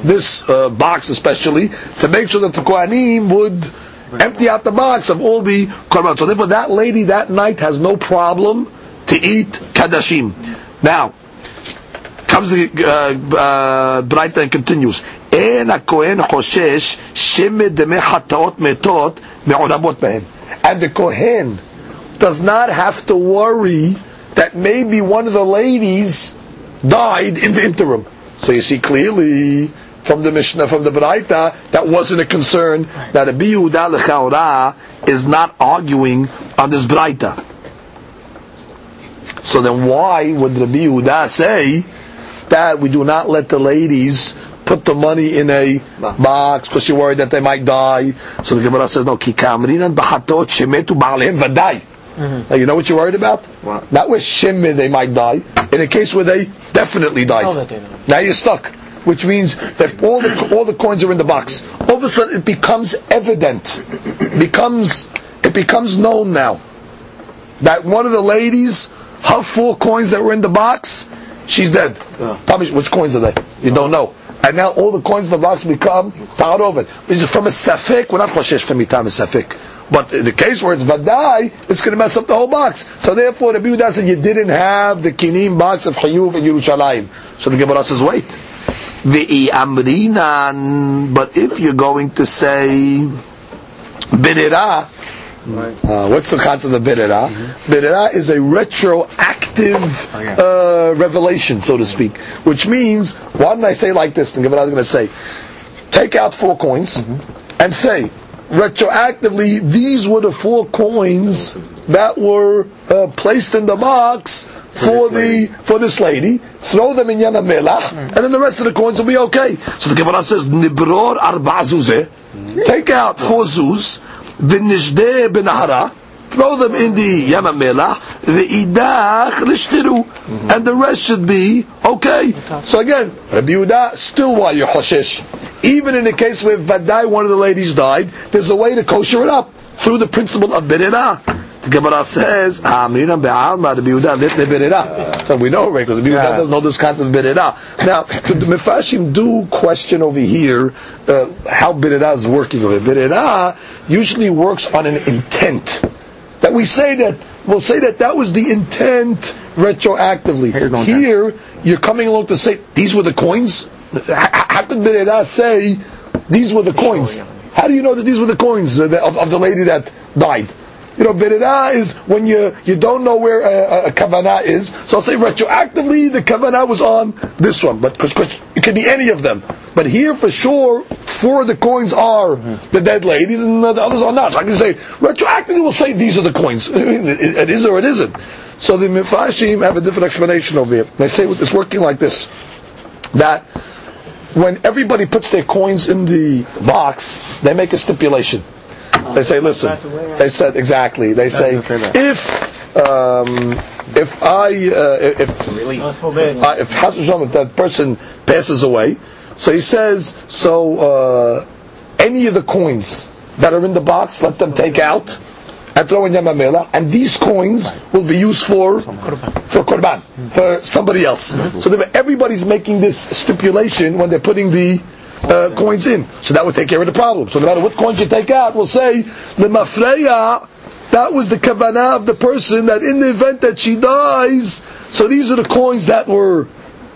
this uh, box especially, to make sure that the Kohanim would empty out the box of all the Korban. So therefore that lady that night has no problem to eat Kadashim. Now, comes the uh, uh, and continues. And the Kohen does not have to worry that maybe one of the ladies died in the interim. So you see clearly from the Mishnah, from the Braita, that wasn't a concern, that a Yehuda Lechaura is not arguing on this Braita. So then why would Rabbi Yehuda say that we do not let the ladies put the money in a box because you're worried that they might die? So the Gemara says, no, ki kamrinan b'chatot shemetu ba'alehem vadai. Mm-hmm. Now you know what you're worried about? What? Not with shimmy they might die. In a case where they definitely died. Oh, they. Now you're stuck. Which means that all the all the coins are in the box. All of a sudden it becomes evident. becomes it becomes known now that one of the ladies, her four coins that were in the box, she's dead. Tell me which coins are they? You don't know. And now all the coins in the box become found over. Is from a safek? We're not choshesh from itam a safek. But in the case where it's vadai, it's going to mess up the whole box. So therefore, the Yehuda said you didn't have the kinim box of Hayuv in Yerushalayim. So the Gemara says, wait. Amrinan. But if you're going to say uh, what's the concept of Birera? Birera is a retroactive uh, revelation, so to speak. Which means, why didn't I say like this? Think of what I was going to say. Take out four coins and say, retroactively, these were the four coins that were uh, placed in the box for the for this lady. Throw them in Yam HaMelach, and then the rest of the coins will be okay. So the Gemara says, Nibror arba zuzeh. Take out four zuz, the nishdeh benahara, throw them in the Yam HaMelach, the idach rishtiru, and the rest should be okay. So again, Rabbi Yehuda, still why you choshesh. Even in the case where Vadai, one of the ladies died, there's a way to kosher it up through the principle of Berera. The Gemara says, "Amrinam be'alma Rabbi Yehuda lit leberera." So we know, right? Because Rabbi Yehuda doesn't know this concept of berera. Now, the Mefarshim do question over here uh, how berera is working over here. Berera usually works on an intent that we say that we'll say that that was the intent retroactively. Here, you're coming along to say these were the coins. How could Berera say these were the coins? How do you know that these were the coins uh, of, of of the lady that died? You know, Berera is when you you don't know where a, a, a kavanah is. So I'll say retroactively the kavanah was on this one, but because it could be any of them. But here, for sure, four of the coins are the dead ladies, and the others are not. So I can say retroactively, we'll say these are the coins. it, it is or it isn't. So the Mefarshim have a different explanation over here. They say it's working like this: that when everybody puts their coins in the box, they make a stipulation. They say, listen. They said exactly. They say if um, if I uh, if if uh, if Has v'Shalom, if that person passes away, so he says so uh, any of the coins that are in the box, let them take out and throw in Yamamela, and these coins will be used for for korban for somebody else. So everybody's making this stipulation when they're putting the uh, coins in. So that would take care of the problem. So no matter what coins you take out, we'll say the mafreya. That was the kavanah of the person that in the event that she dies, so these are the coins that were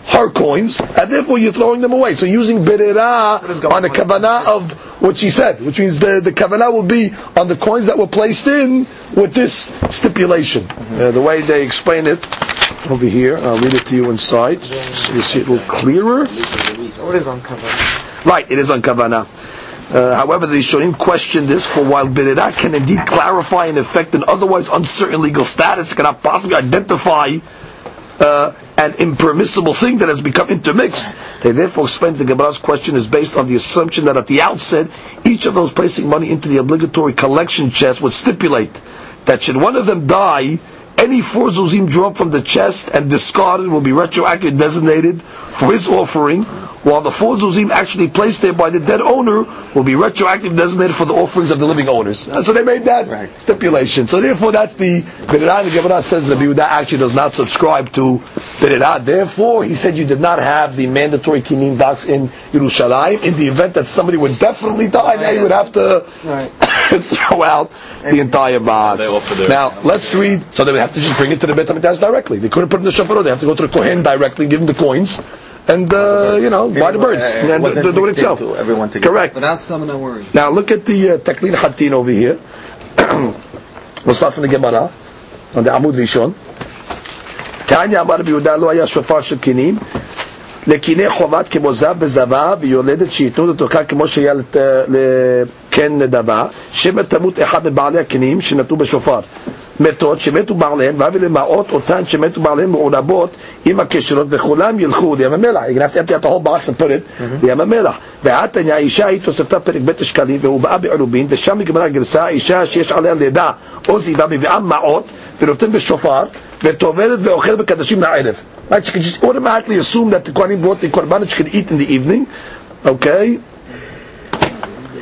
her coins, and therefore you're throwing them away. So using berera on the kavanah of what she said, which means the, the kavanah will be on the coins that were placed in with this stipulation. Uh, the way they explain it over here, I'll read it to you inside, so you see it a little clearer. What is on cover? Right, it is on kavanah. Uh, however, the Rishonim question this for while Berera can indeed clarify and affect an otherwise uncertain legal status, it cannot possibly identify uh, an impermissible thing that has become intermixed. They therefore explain the Gemara's question is based on the assumption that at the outset, each of those placing money into the obligatory collection chest would stipulate that should one of them die, any four zuzim drawn from the chest and discarded will be retroactively designated for his offering, while the four zuzim actually placed there by the dead owner will be retroactively designated for the offerings of the living owners. So they made that stipulation. So therefore, that's the Berera. The Gemara says the Yehuda actually does not subscribe to Berera. Therefore, he said you did not have the mandatory kinim box in Yerushalayim. In the event that somebody would definitely die, now you would have to throw out the entire box. They offer their- Now, let's read. So they would have to just bring it to the Beit HaMikdash directly. They couldn't put it in the Shafarot. They have to go to the Kohen directly, and give him the coins, and uh, you know, buy the birds, Uh, and do it mixed itself. everyone together. Correct. Without some of the words. Now look at the uh, Taklid Hatin over here. we'll start from the Gemara on the Amud Rishon. תעניה אמר רבי יהודה לא היה שופר של קינים לקיני חובת כמו זב וזבה ויולדת שייתנו לתוכה כמו שהיה לקן נדבה שמא תמות אחד מבעלי הקינים שנטעו בשופר מתות שמתו בעליהן והביא למעות אותן שמתו בעליהן מעורבות עם הקשרות וכולם ילכו לים המלח. Whole box and put it לים המלח. ועתניה האישה היא תוספתה פרק ב' השקלים והוא באה בעירובין ושם נגמרה הגרסה האישה שיש עליה לידה או זיווה מביאה מעות ונותן בשופר וטובלת ואוכלת בקדשים לערב. Right, you can just automatically assume that the Kohanim brought the korban that you could eat in the evening. Okay?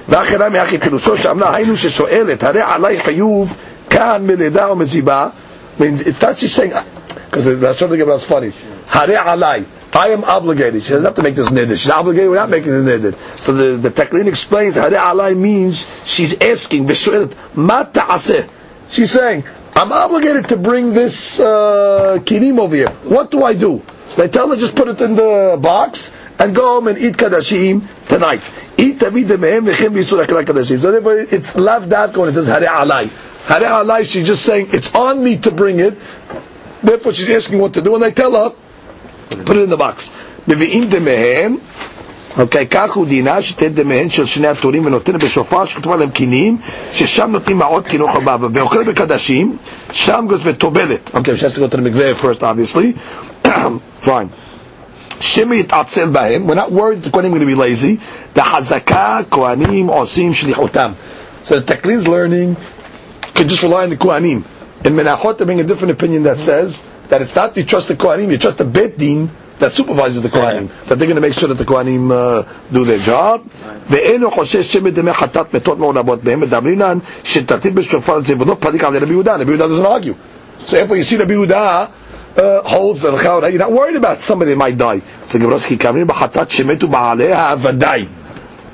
ואחרה מאחי פירושו שאמרה היינו ששואלת הרי עלי חיוב כאן מלידה או מזיבה I mean, it's not she's saying because that's something about funny הרי עלי I am obligated she doesn't have to make this niddah she's obligated without making the niddah so the, the Teklin explains הרי עלי means she's asking ושואלת מה תעשה she's saying I'm obligated to bring this uh, kirim over here what do I do so they tell her just put it in the box and go home and eat kadashim tonight. Eat תמיד דמיהם וכן באיסור אכילה קדשים. So therefore it's לאו דווקא when it says הרי עליי. Hare alai, she's just saying, it's on me to bring it. Therefore, she's asking what to do, and I tell her, put it in the box. Okay, Okay, she has to go to the mikveh first, obviously. Fine. We're not worried the kohanim going to be lazy. So the Tekli is learning can just rely on the Kohanim. In Menachot, they bring a different opinion that says that it's not you trust the Kohanim, you trust the Bet Din that supervises the Kohanim, that they're going to make sure that the Kohanim uh, do their job. ואינו חושש שמא דמי חטאת מתות מעורבות בהם, מדברינן שתתיל בשופר זה ולא פליק על רבי יהודה, רבי יהודה doesn't argue. So therefore you see Rabbi Yehuda uh, holds that Chawra, you're not worried about somebody that might die. So Gemaraski Kamrin b'chatat shemetu ba'aleha avadai.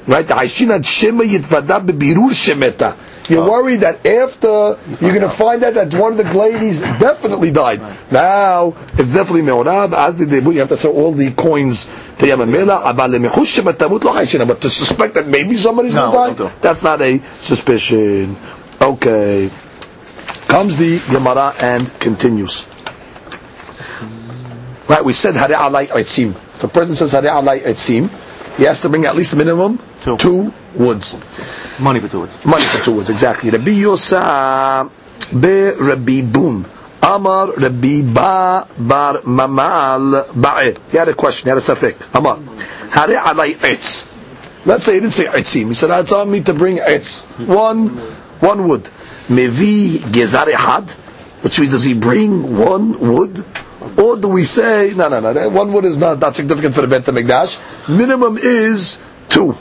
Right? The Shema Yitvada Bebirur Shemeta. You're worried that after you're going to find out that one of the ladies definitely died. Now it's definitely meorav. As the you have to throw all the coins to But to suspect that maybe somebody's going to die, that's not a suspicion. Okay, comes the Gemara and continues. Right, we said Hare Alai Etzim. If a person says Hare Alai Etzim, he has to bring at least a minimum Two. woods. Money for two it. Money for two woods, exactly. Rabbi Yosa be Rabbi Bun. Amar Rabbi Ba Bar Mamal Ba'e. He had a question, he had a safek. Amar. Hare alay etz. Let's say he didn't say etzim. He said, it's on me to bring etz. One, one wood. Mevi gezar ehad. Which means, does he bring one wood? Or do we say, no, no, no, that one wood is not that significant for the Bet HaMikdash. Minimum is two.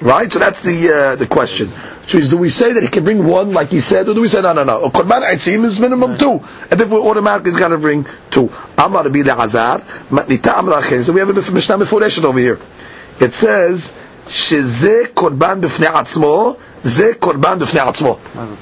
Right? So that's the uh, the question. Which means, do we say that he can bring one like he said, or do we say, no, no, no, a Korban Eitzim is minimum two. And if we're automatically he's got to bring two. Amar Rabbi Le'azar, Matnita Amar Achen. So we have a Mishnah Meforeshet over here. It says, שזה קורבן בפני עצמו, זה קורבן בפני עצמו.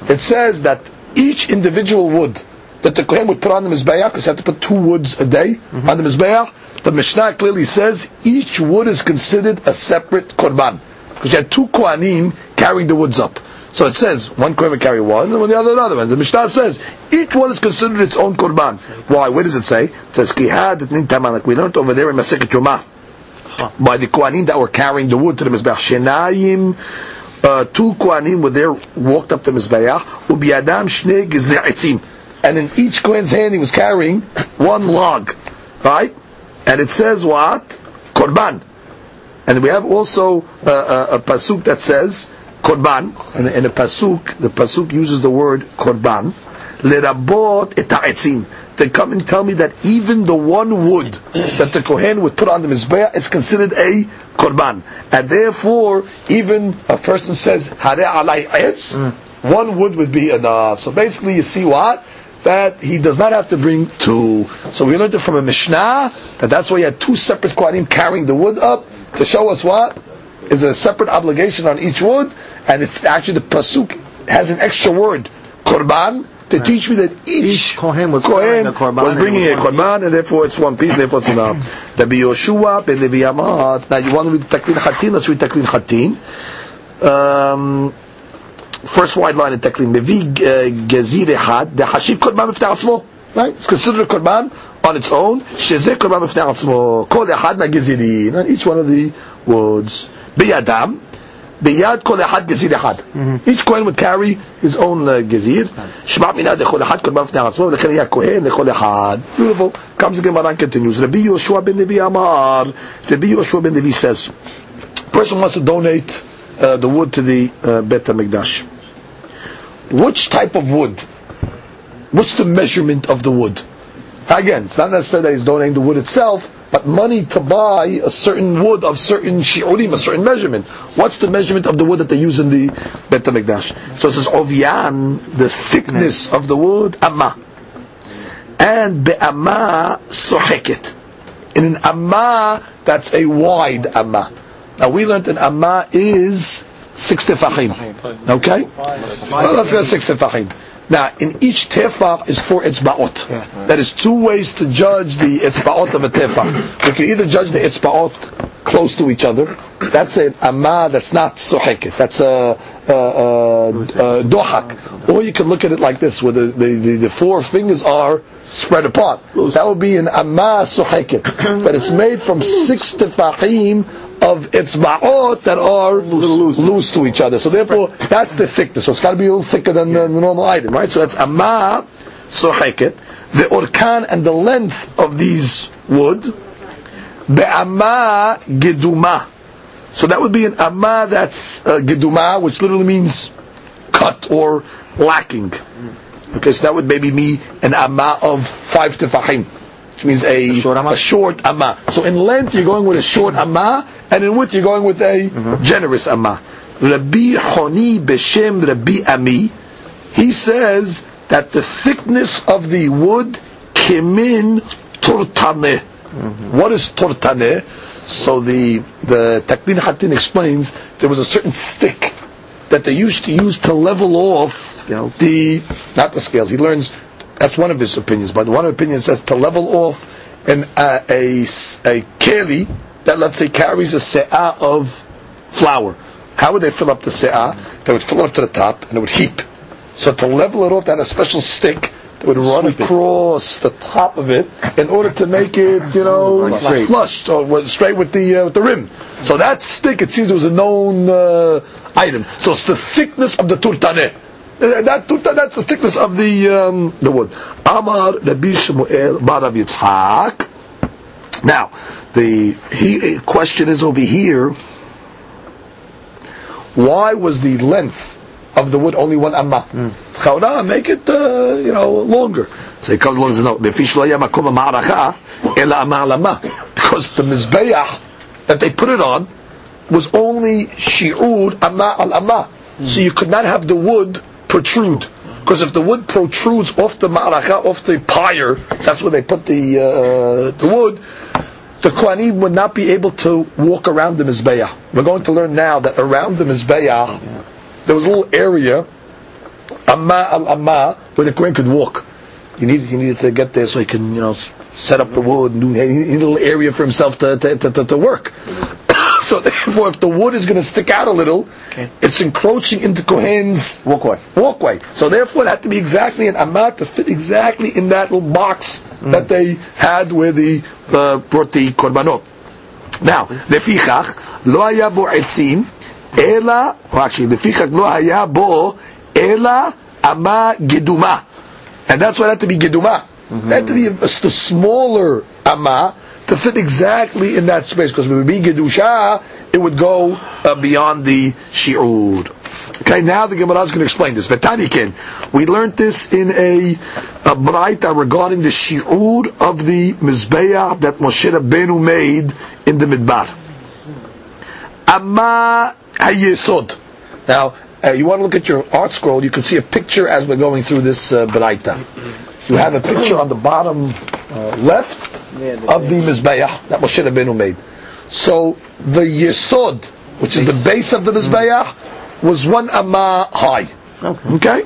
It says that each individual wood that the Kohen would put on the Mizbeach, because you have to put two woods a day on the Mizbeach, the Mishnah clearly says each wood is considered a separate Korban. Because you had two Kohanim carrying the woods up. So it says one Kohen would carry one, and the other another one. The Mishnah says each one is considered its own Korban. Why? Where does it say? It says Kihad like we learned over there in Masechet Yomah by the Kohanim that were carrying the wood to the Mizbeach. Shenayim, uh, two Kohanim were there, walked up to the Mizbeach, ubiadam shnei gezei etzim. And in each Kohen's hand he was carrying one log, right? And it says what? Korban. And we have also uh, a, a pasuk that says korban, and in a pasuk, the pasuk uses the word korban, lerabot et ha'etzim, to come and tell me that even the one wood that the kohen would put on the mizbeah is considered a korban, and therefore even a person says hare alai etz, one wood would be enough. So basically, you see what that he does not have to bring two. So we learned it from a Mishnah that that's why he had two separate kohanim carrying the wood up to show us what is a separate obligation on each wood, and it's actually the pasuk has an extra word korban to teach me that each, Each Kohen was Kohen was bringing a korban, and therefore it's one piece, therefore it's enough. The Yoshua ben Levi. Now you want to read Taklin Hatin? Let's read Taklin Hatin. Um, first wide line in Teklin, Mevi Gezir Had, the Hashiv Korban Mifnei Atzmo. Right? It's considered a Korban on its own. Shezeh Korban Mifnei Atzmo. Kol Ehad Na Gezirin. On each one of the words. Biyadam. Biyad Kol Ehad Gezir Ehad. Mm-hmm. Each coin would carry his own uh, Gezir. Shema Minad Echol Ehad Korban Mifnei Atzmo. Lechen Ya Kohen Echol Ehad. Beautiful. Comes again, Maran continues. Rabbi Yoshua ben Levi Amar. Rabbi Yoshua ben Levi says, person wants to donate uh, the wood to the uh, Bet HaMikdash. Which type of wood? What's the measurement of the wood? Again, it's not necessarily that he's donating the wood itself, but money to buy a certain wood of certain shi'urim, a certain measurement. What's the measurement of the wood that they use in the Bet HaMikdash? So it says, Ovian, the thickness of the wood, amma. And be'amma soheket. In an amma, that's a wide amma. Now we learned an amma is six tefachim. Okay? Well, let's go six tefachim. Now, in each tefach is four etzbaot. That is two ways to judge the etzbaot of a tefach. We can either judge the etzbaot close to each other. That's an amma that's not soheket. That's a, dohak. Or you can look at it like this, where the, the, the, the four fingers are spread apart. That would be an amma soheket. it's made from six tefachim of etzbaot that are loose. to each other. So therefore, that's the thickness. So it's got to be a little thicker than the, the normal item, right? So that's amma soheket. The orkan and the length of these wood, be'amma geduma. So that would be an amma that's uh, geduma, which literally means cut or lacking. Okay, so that would maybe be an amma of five tefahim, which means a, short amma? a short amma. So in length you're going with a short amma, and in width you're going with a mm-hmm. generous amma. Rabbi Honi Beshem Rabbi Ami, he says that the thickness of the wood kimin turtaneh. Mm-hmm. What is turtaneh? So the the Taklin Hatin explains there was a certain stick that they used to use to level off the not the scales. He learns that's one of his opinions, but one of the opinions says to level off an uh, a a keli that let's say carries a se'ah of flour. How would they fill up the se'ah? They would fill it up to the top and it would heap. So to level it off, they had a special stick that would run across the top of it in order to make it, you know, Straight. flushed or straight with the uh, with the rim. So that stick, it seems, was a known uh, item. So it's the thickness of the turtaneh. Uh, That that's the thickness of the um, the wood. Amar Rabbi Shmuel Barav Yitzhak. Now, the he, question is over here. Why was the length of the wood only one amma? Chawra, make it uh, you know longer. So it comes along and says no. Lefi shelo haya makom ha'ma'aracha ela amma. Because the mizbeach that they put it on was only shi'ud amma al amma. So you could not have the wood protrude. Because if the wood protrudes off the ma'aracha, off the pyre, that's where they put the uh, the wood, the Kohanim would not be able to walk around the Mizbeah. We're going to learn now that around the Mizbeah, there was a little area, Amma al Amma, where the Kohen could walk. You needed, you needed to get there so he can, you know, set up the wood and do, he a little area for himself to, to, to, to work. so therefore, if the wood is going to stick out a little, it's encroaching into Kohen's Walkway. walkway. So therefore, it had to be exactly an amat to fit exactly in that little box that they had where they uh, brought the korbanot. Now, לפיכך, לא היה בו עצים, אלא, or actually, לפיכך לא היה בו, אלא אמה גדומה. And that's why it had to be geduma. It had to be a, the smaller amma to fit exactly in that space. Because if it would be gedusha, it would go uh, beyond the shi'ud. Okay, now the Gemara is going to explain this. Vetanikin, we learned this in a, a braita regarding the shi'ud of the mizbeah that Moshe Rabbeinu made in the midbar. Amma hayesod. Now, uh, you want to look at your ArtScroll, you can see a picture as we're going through this uh, Baraita. You have a picture on the bottom uh, left of the Mizbeah that Moshe Rabbeinu made. So the Yesod, which is the base of the Mizbeah, was one Amma high. Okay?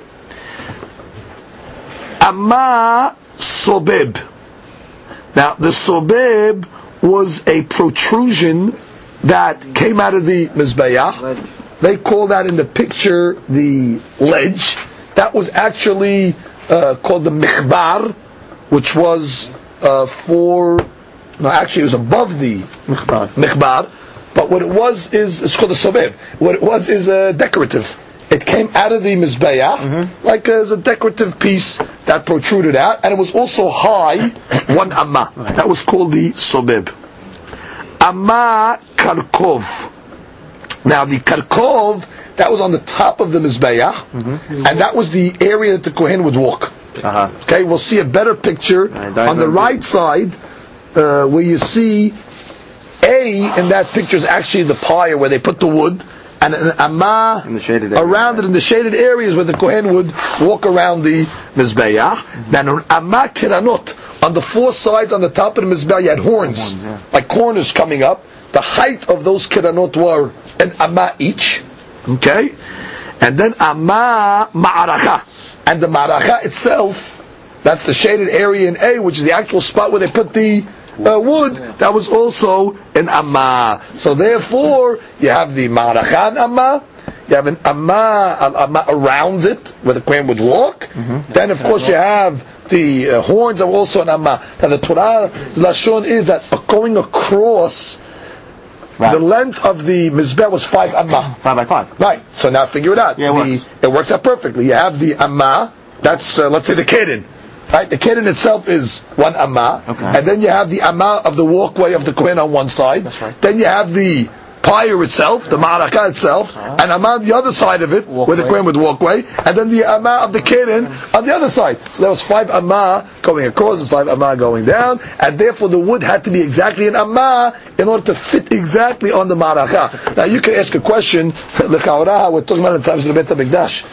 Amma Sobeb. Now, the Sobeb was a protrusion that came out of the Mizbeah. They call that in the picture the ledge. That was actually uh, called the Mikhbar, which was uh, for, no, actually it was above the. Mikhbar. But what it was is, it's called the Sobeb. What it was is uh, decorative. It came out of the Mizbeah, like as a decorative piece that protruded out, and it was also high, one amma. That was called the Sobeb. Amma Karkov. Now the Karkov, that was on the top of the Mizbeah, and that was the area that the Kohen would walk. Uh-huh. Okay, we'll see a better picture on the right side, uh, where you see A in that picture is actually the pyre where they put the wood, and an Amma In the shaded area. around it in the shaded areas where the Kohen would walk around the Mizbeah. Then an Amma Kiranot, on the four sides on the top of the Mizbeah, you had horns, Horns, yeah. like corners coming up. The height of those Kiranot were an Amma each. Okay? And then Amma Ma'aracha. And the Ma'aracha itself, that's the shaded area in A, which is the actual spot where they put the uh, wood. That was also an Amma. So therefore, you have the Ma'aracha and Amma. You have an Amma, Amma around it, where the Kohen would walk. Then, of course, you have the uh, horns are also an Amma. Now, the Torah Lashon is that going across Right. the length of the Mizbeh was five Amma. Five by five. Right. So now figure it out. Yeah, it the, works. it works out perfectly. You have the amma. That's uh, let's say the kidden. Right. The kidden itself is one amma. Okay. And then you have the amma of the walkway of the queen on one side. That's right. Then you have the pyre itself, the maraka itself, and amma on the other side of it, where the Walkway. queen would walkway, and then the amma of the kidden on the other side. So there was five amma going across and five amma going down, and therefore the wood had to be exactly an amma in order to fit exactly on the maraka. Now you can ask a question, l'chaora, we're talking about in times of the Beit HaMikdash.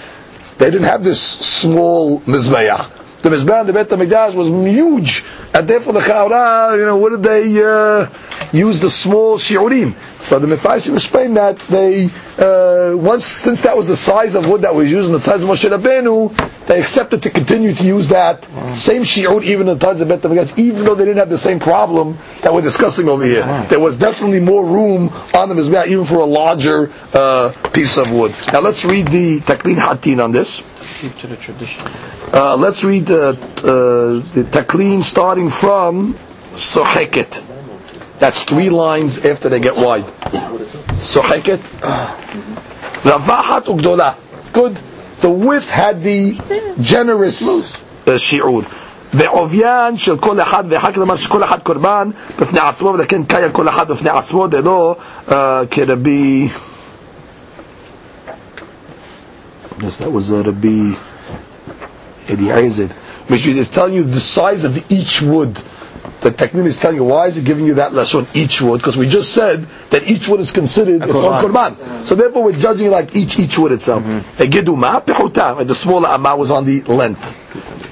They didn't have this small mizbeah. The mizbeah in the Beit HaMikdash was huge, and therefore the chaura, you know, what did they uh, use the small shiurim? So the Mepharshim explained that they uh, once since that was the size of wood that was used in the times of Moshe Rabbeinu, they accepted to continue to use that same shiur even in the times of Beit HaMikdash, even though they didn't have the same problem that we're discussing over here. There was definitely more room on the mizbeah even for a larger uh, piece of wood. Now let's read the Taklin Hatin on this. Keep to the tradition. Uh, let's read the, uh, the taklin starting from Soheket. That's three lines after they get wide. Soheket. Ravahat ugdola. Good. The width had the generous uh, שיעור. ועוביין של כל אחד ואחד, כלומר שכל אחד קורבן בפני עצמו, ולכן קיים כל אחד בפני עצמו, דלא אה, כרבי... Yes, that was uh, Rabbi Eliezer. Which is telling you the size of each wood. The technique is telling you why is it giving you that lesson each wood? Because we just said that each wood is considered its own korban. So therefore we're judging like each each wood itself. Pechuta. And The smaller amma was on the length.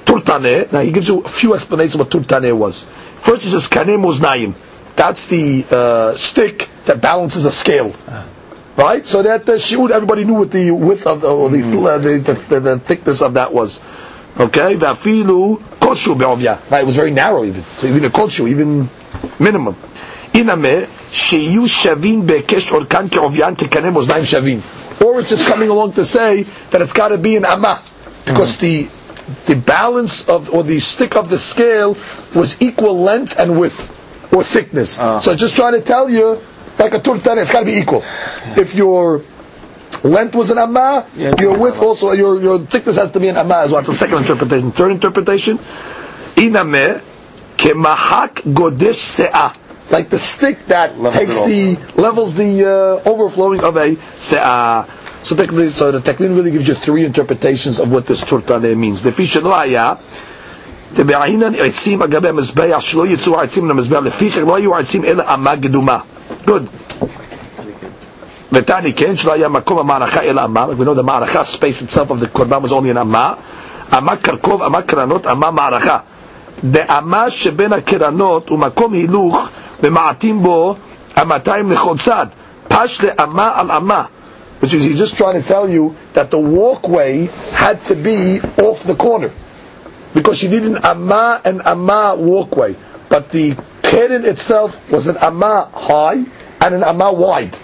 Turtane. Now he gives you a few explanations what turtane was. First he says kane muznaim. That's the uh, stick that balances a scale. Right? So that the shiur, everybody knew what the width of the, or the, uh, the, the, the thickness of that was. Okay? Vafilu koshu be'ovya. Right? It was very narrow even. So even a koshu, even minimum. Iname, sheyu shavin bekesh orkan ke'ovyan tekane moznaim shavin. Or it's just coming along to say that it's got to be an amma. Because the the balance of, or the stick of the scale was equal length and width, or thickness. Ah. So just trying to tell you, like a turtan, it's got to be equal. If your length was an amma, your width also, your, your thickness has to be an amma as well. It's a second interpretation. Third interpretation, iname kemahak godesh se'ah. Like the stick that takes the, levels the uh, overflowing of a se'ah. So technically, so the technique really gives you three interpretations of what this turtane means. לפי שלא היה, דבעינן עצים אגבי המזבח שלא יצאו העצים למזבח, לפיכך לא היו העצים אלא אמה קדומה. Good. we know the מערכה, space itself of the קורבן was only an אמה, אמה קרקוב, אמה קרנות, אמה מערכה. דאמה שבין הקרנות ומקום הילוך ומעטים בו המאתיים לכל צד. פש לאמה על אמה. Which is he's just trying to tell you that the walkway had to be off the corner. Because you need an amma and amma walkway. But the keren itself was an amma high and an amma wide.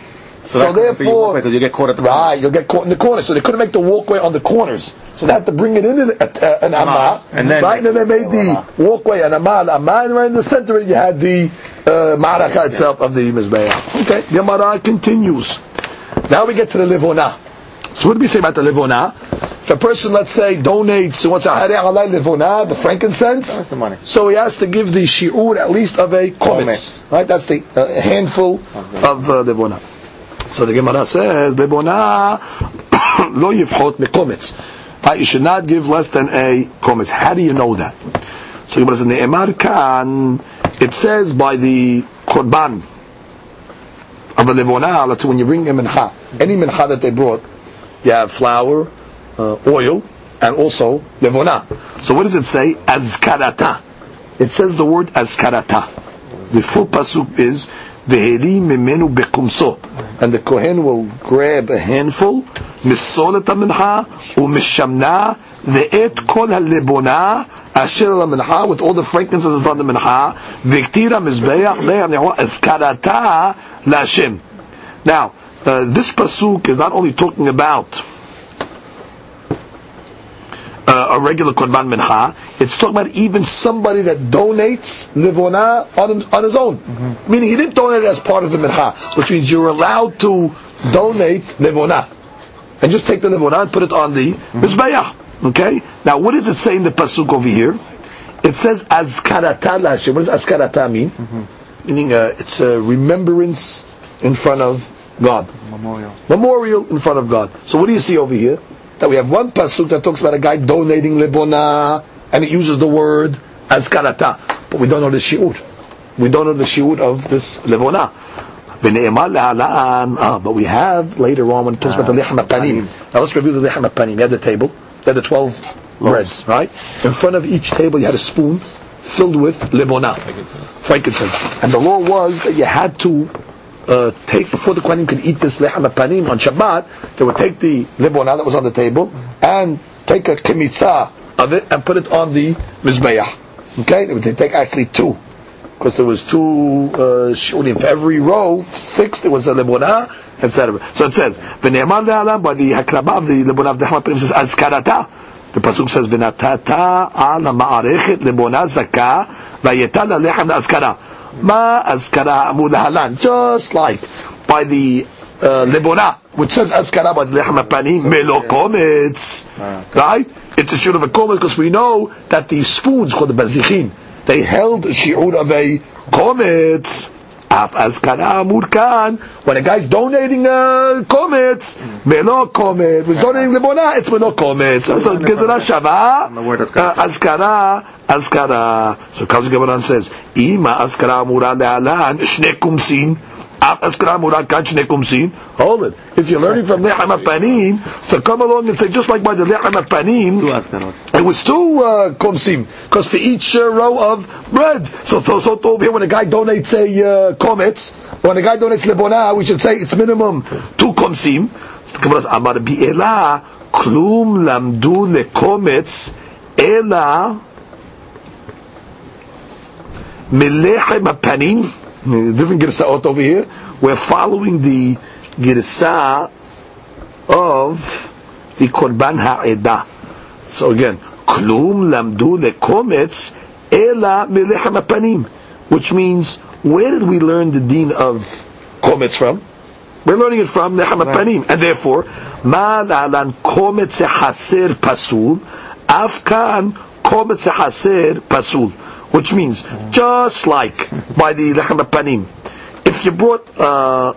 So, therefore, because you get caught at the right, you'll get caught in the corner. So they couldn't make the walkway on the corners. So they had to bring it in an, uh, an amma, And then right? And then they made the walkway an amma, an amma, and right in the center and you had the uh, ma'araka itself of the mizbeah. Okay, the Gemara continues. Now we get to the livona. So what do we say about the livona? If a person, let's say, donates, wants a harei alai livona, the frankincense, the money. so he has to give the shi'ur at least of a kometz. Right? That's the uh, handful of uh, livona. So the Gemara says, livona lo yifhot mekometz. Right? You should not give less than a kometz. How do you know that? So Gemara says, Ne'emar kan, it says by the korban, of a levona, let's when you bring a mincha, any mincha that they brought, you have flour, uh, oil, and also levona. So what does it say? Azkarata. It says the word azkarata. The full pasuk is and the kohen will grab a handful, with all the frankincense on the azkarata. Now, uh, this pasuk is not only talking about uh, a regular korban mincha, it's talking about even somebody that donates livona on, on his own. Meaning he didn't donate it as part of the mincha, which means you're allowed to donate livona. And just take the livona and put it on the mizbeach. Okay? Now, what does it say in the pasuk over here? It says azkarata la'Hashem. What does azkarata mean? Meaning uh, it's a remembrance in front of God. Memorial. Memorial in front of God. So what do you see over here? That we have one pasuk that talks about a guy donating libona, and it uses the word azkarata, but we don't know the shiur. We don't know the shiur of this libona. Ah, but we have later on when it talks about the lechem panim. Now let's review the lechem panim. You had the table. You had the twelve breads, right? In front of each table, you had a spoon filled with libona, frankincense. And the law was that you had to uh, take before the Kohanim could eat this lechem panim on Shabbat, they would take the libona that was on the table and take a kemitzah of it and put it on the mizbeach. Okay, they would take actually two because there was two uh, for every row, six there was a libona, etc. So it says v'ne'emar le'alam by the hakrabah of the libona of the panim says azkarata. The pasuk says v'natata al ma'arechet libona zakah v'yeta lechem la'azkara. Ma azkara amud halan. Just like by the uh, lebona, which says azkara by the lechem panim, melo kometz. Right? It's a shiur of a kometz because we know that these spoons called the bazichin, they held a shiur of a kometz. Af azkara amud kan. When a guy's donating uh, kometz, melo kometz. He's donating lebona, it's melo kometz. So gezerah shava. the Uh, azkara, azkara. So the Gemara and says, "Ima azkara amura le'alan shne kumsin." Af azkara amura kan shne kumsin. Hold it. If you're learning from lechem panim, so come along and say just like by the lechem panim, it was two uh, komsim because for each uh, row of breads. So so so over here when a guy donates a uh, kometz, when a guy donates lebona, we should say it's minimum two komsim. Amar bi'ela klum lamdu lekometz ela melechem panim. Different girsaot over here. We're following the girsa of the korban ha'edah. So again, klum lamdu lekometz ela melechem panim, which means where did we learn the deen of kometz from? We're learning it from lechem panim, and therefore ma la'alan kometz haser pasul, afkan kometz haser pasul, which means just like by the lechem panim, if you brought uh,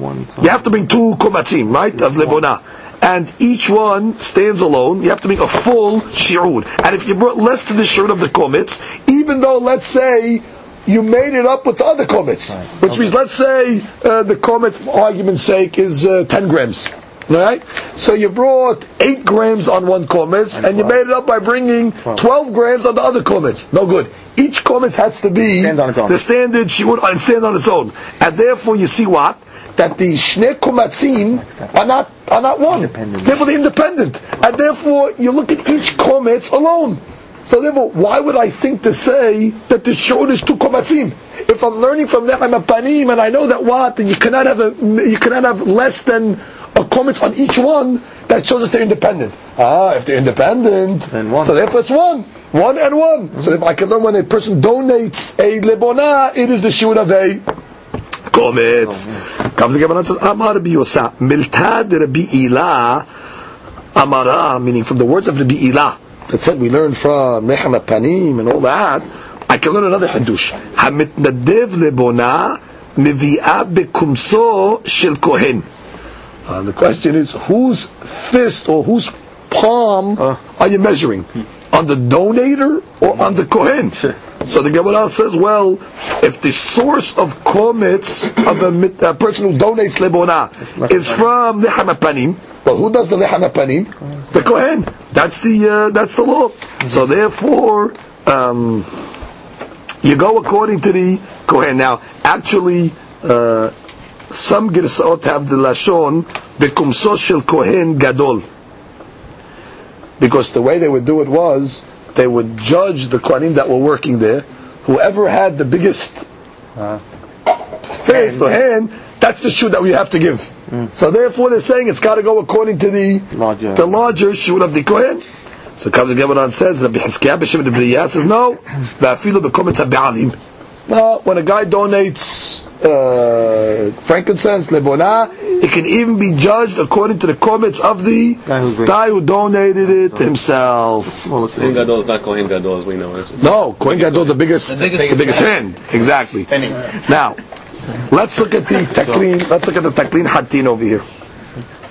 you have to bring two komatzim, right, of lebona. And each one stands alone. You have to make a full shi'ud. And if you brought less to the shi'ud of the kometz, even though, let's say, you made it up with the other kometz, which means, let's say, uh, the kometz, for argument's sake, is uh, 10 grams. Right? So you brought 8 grams on one kometz, and you made it up by bringing 12 grams on the other kometz. No good. Each kometz has to be Stand on its own. the standard shi'ud and stand on its own. And therefore, you see what? That the shne komatzim are not are not one. Therefore, they're independent, and therefore you look at each kometz alone. So therefore, why would I think to say that the short is two komatzim? If I'm learning from Lechem Panim, and I know that what you cannot have a you cannot have less than a kometz on each one, that shows us they're independent. Ah, if they're independent, Then one. so therefore it's one, one and one. So if I can learn when a person donates a lebona, it is the shiur of a kometz. Comes the Gemara and says, Amar Rabbi Yosa, Miltad Rabbi Ilah, Amara, meaning from the words of Rabbi Ila, that said we learn from Lechem Panim and all that, I can learn another hadush. Hamitnadev lebona, mevi'ah bekumso shel kohen. Uh, the question is, whose fist or whose palm are you measuring? On the donator or on the kohen? So the Gemara says, well, if the source of kometz of a, mit- a person who donates lebona is from the panim, well, who does the lechem panim? The kohen. That's the uh, that's the law. So therefore, um, you go according to the kohen. Now, actually, uh, some girsaot have the lashon bekumso shel kohen gadol, because the way they would do it was they would judge the kohanim that were working there. Whoever had the biggest fist or hand, that's the shoe that we have to give. Hmm. So therefore, they're saying it's got to go according to the Larger. the larger shoe of the kohen. So comes the Gemara and says, Rabbi Hiskiah b'Shem Debriya says, no, va'afilu bekometz ha'be'alim. No, when a guy donates uh, frankincense, lebona, it can even be judged according to the comments of the Guy who guy who donated it himself. Well, Kohen Gadol is not Kohen Gadol as we know it. No, Kohen Gadol the biggest, the biggest, hand. Exactly. Now, let's look at the taklin. Let's look at the taklin hatin over here.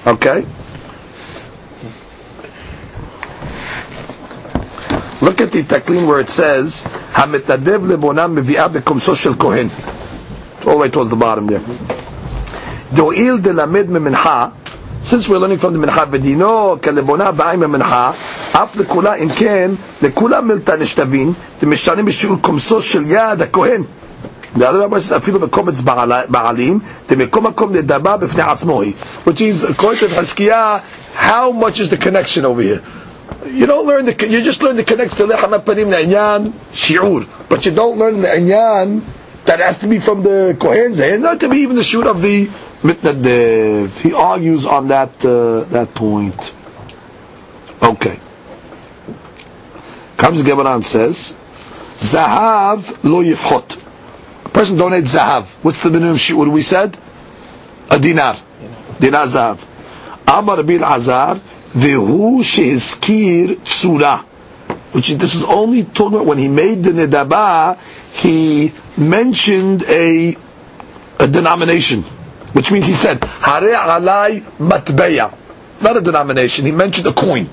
Okay. Look at the taklin where it says Hamitadev lebonam mevi'ah bekomso shel kohen. It's all the way towards the bottom there. Do'il delamed memincha. Since we're learning from the mincha v'dino kelebona ba'im memincha. אף לכולה, אם כן, לכולה מלתא נשתבין, דמשתנים בשיעור קומסו של יד הכהן. דאדם אמר אפילו בקומץ בעלים, דמקום מקום נדבה בפני עצמו היא. Which is, according to חזקיה, how much is the connection over here? You don't learn the, you just learn the connection to lechem panim le'inyan shi'ur, but you don't learn the inyan that has to be from the kohen's hand, not to be even the shi'ur of the mitnadev. He argues on that uh, that point. Okay. Comes the says, Zahav lo yifchot. A person donates zahav. What's the minimum? What we said? A dinar. Dinar zahav. Amar Rabbi Azar, Vehu shehizkir tsura. Which this is only talking about when he made the nedaba, he mentioned a, a denomination. Which means he said, Hare alai matbeya. Not a denomination, he mentioned a coin.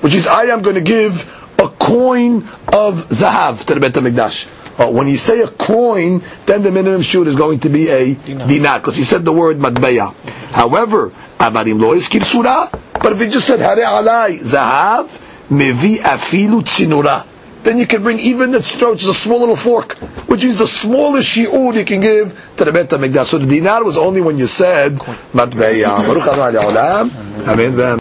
Which is, I am going to give a coin of zahav to the Bet HaMikdash. Uh, when you say a coin, then the minimum shoot is going to be a dinar, because he said the word matbeya. However, avarim lo iskir surah, but if he just said hare alai zahav, mevi afilu tzinura, then you can bring even the tzinura, which is a small little fork, which is the smallest shi'ud you can give to the Bet HaMikdash. So the dinar was only when you said matbeya. Amen.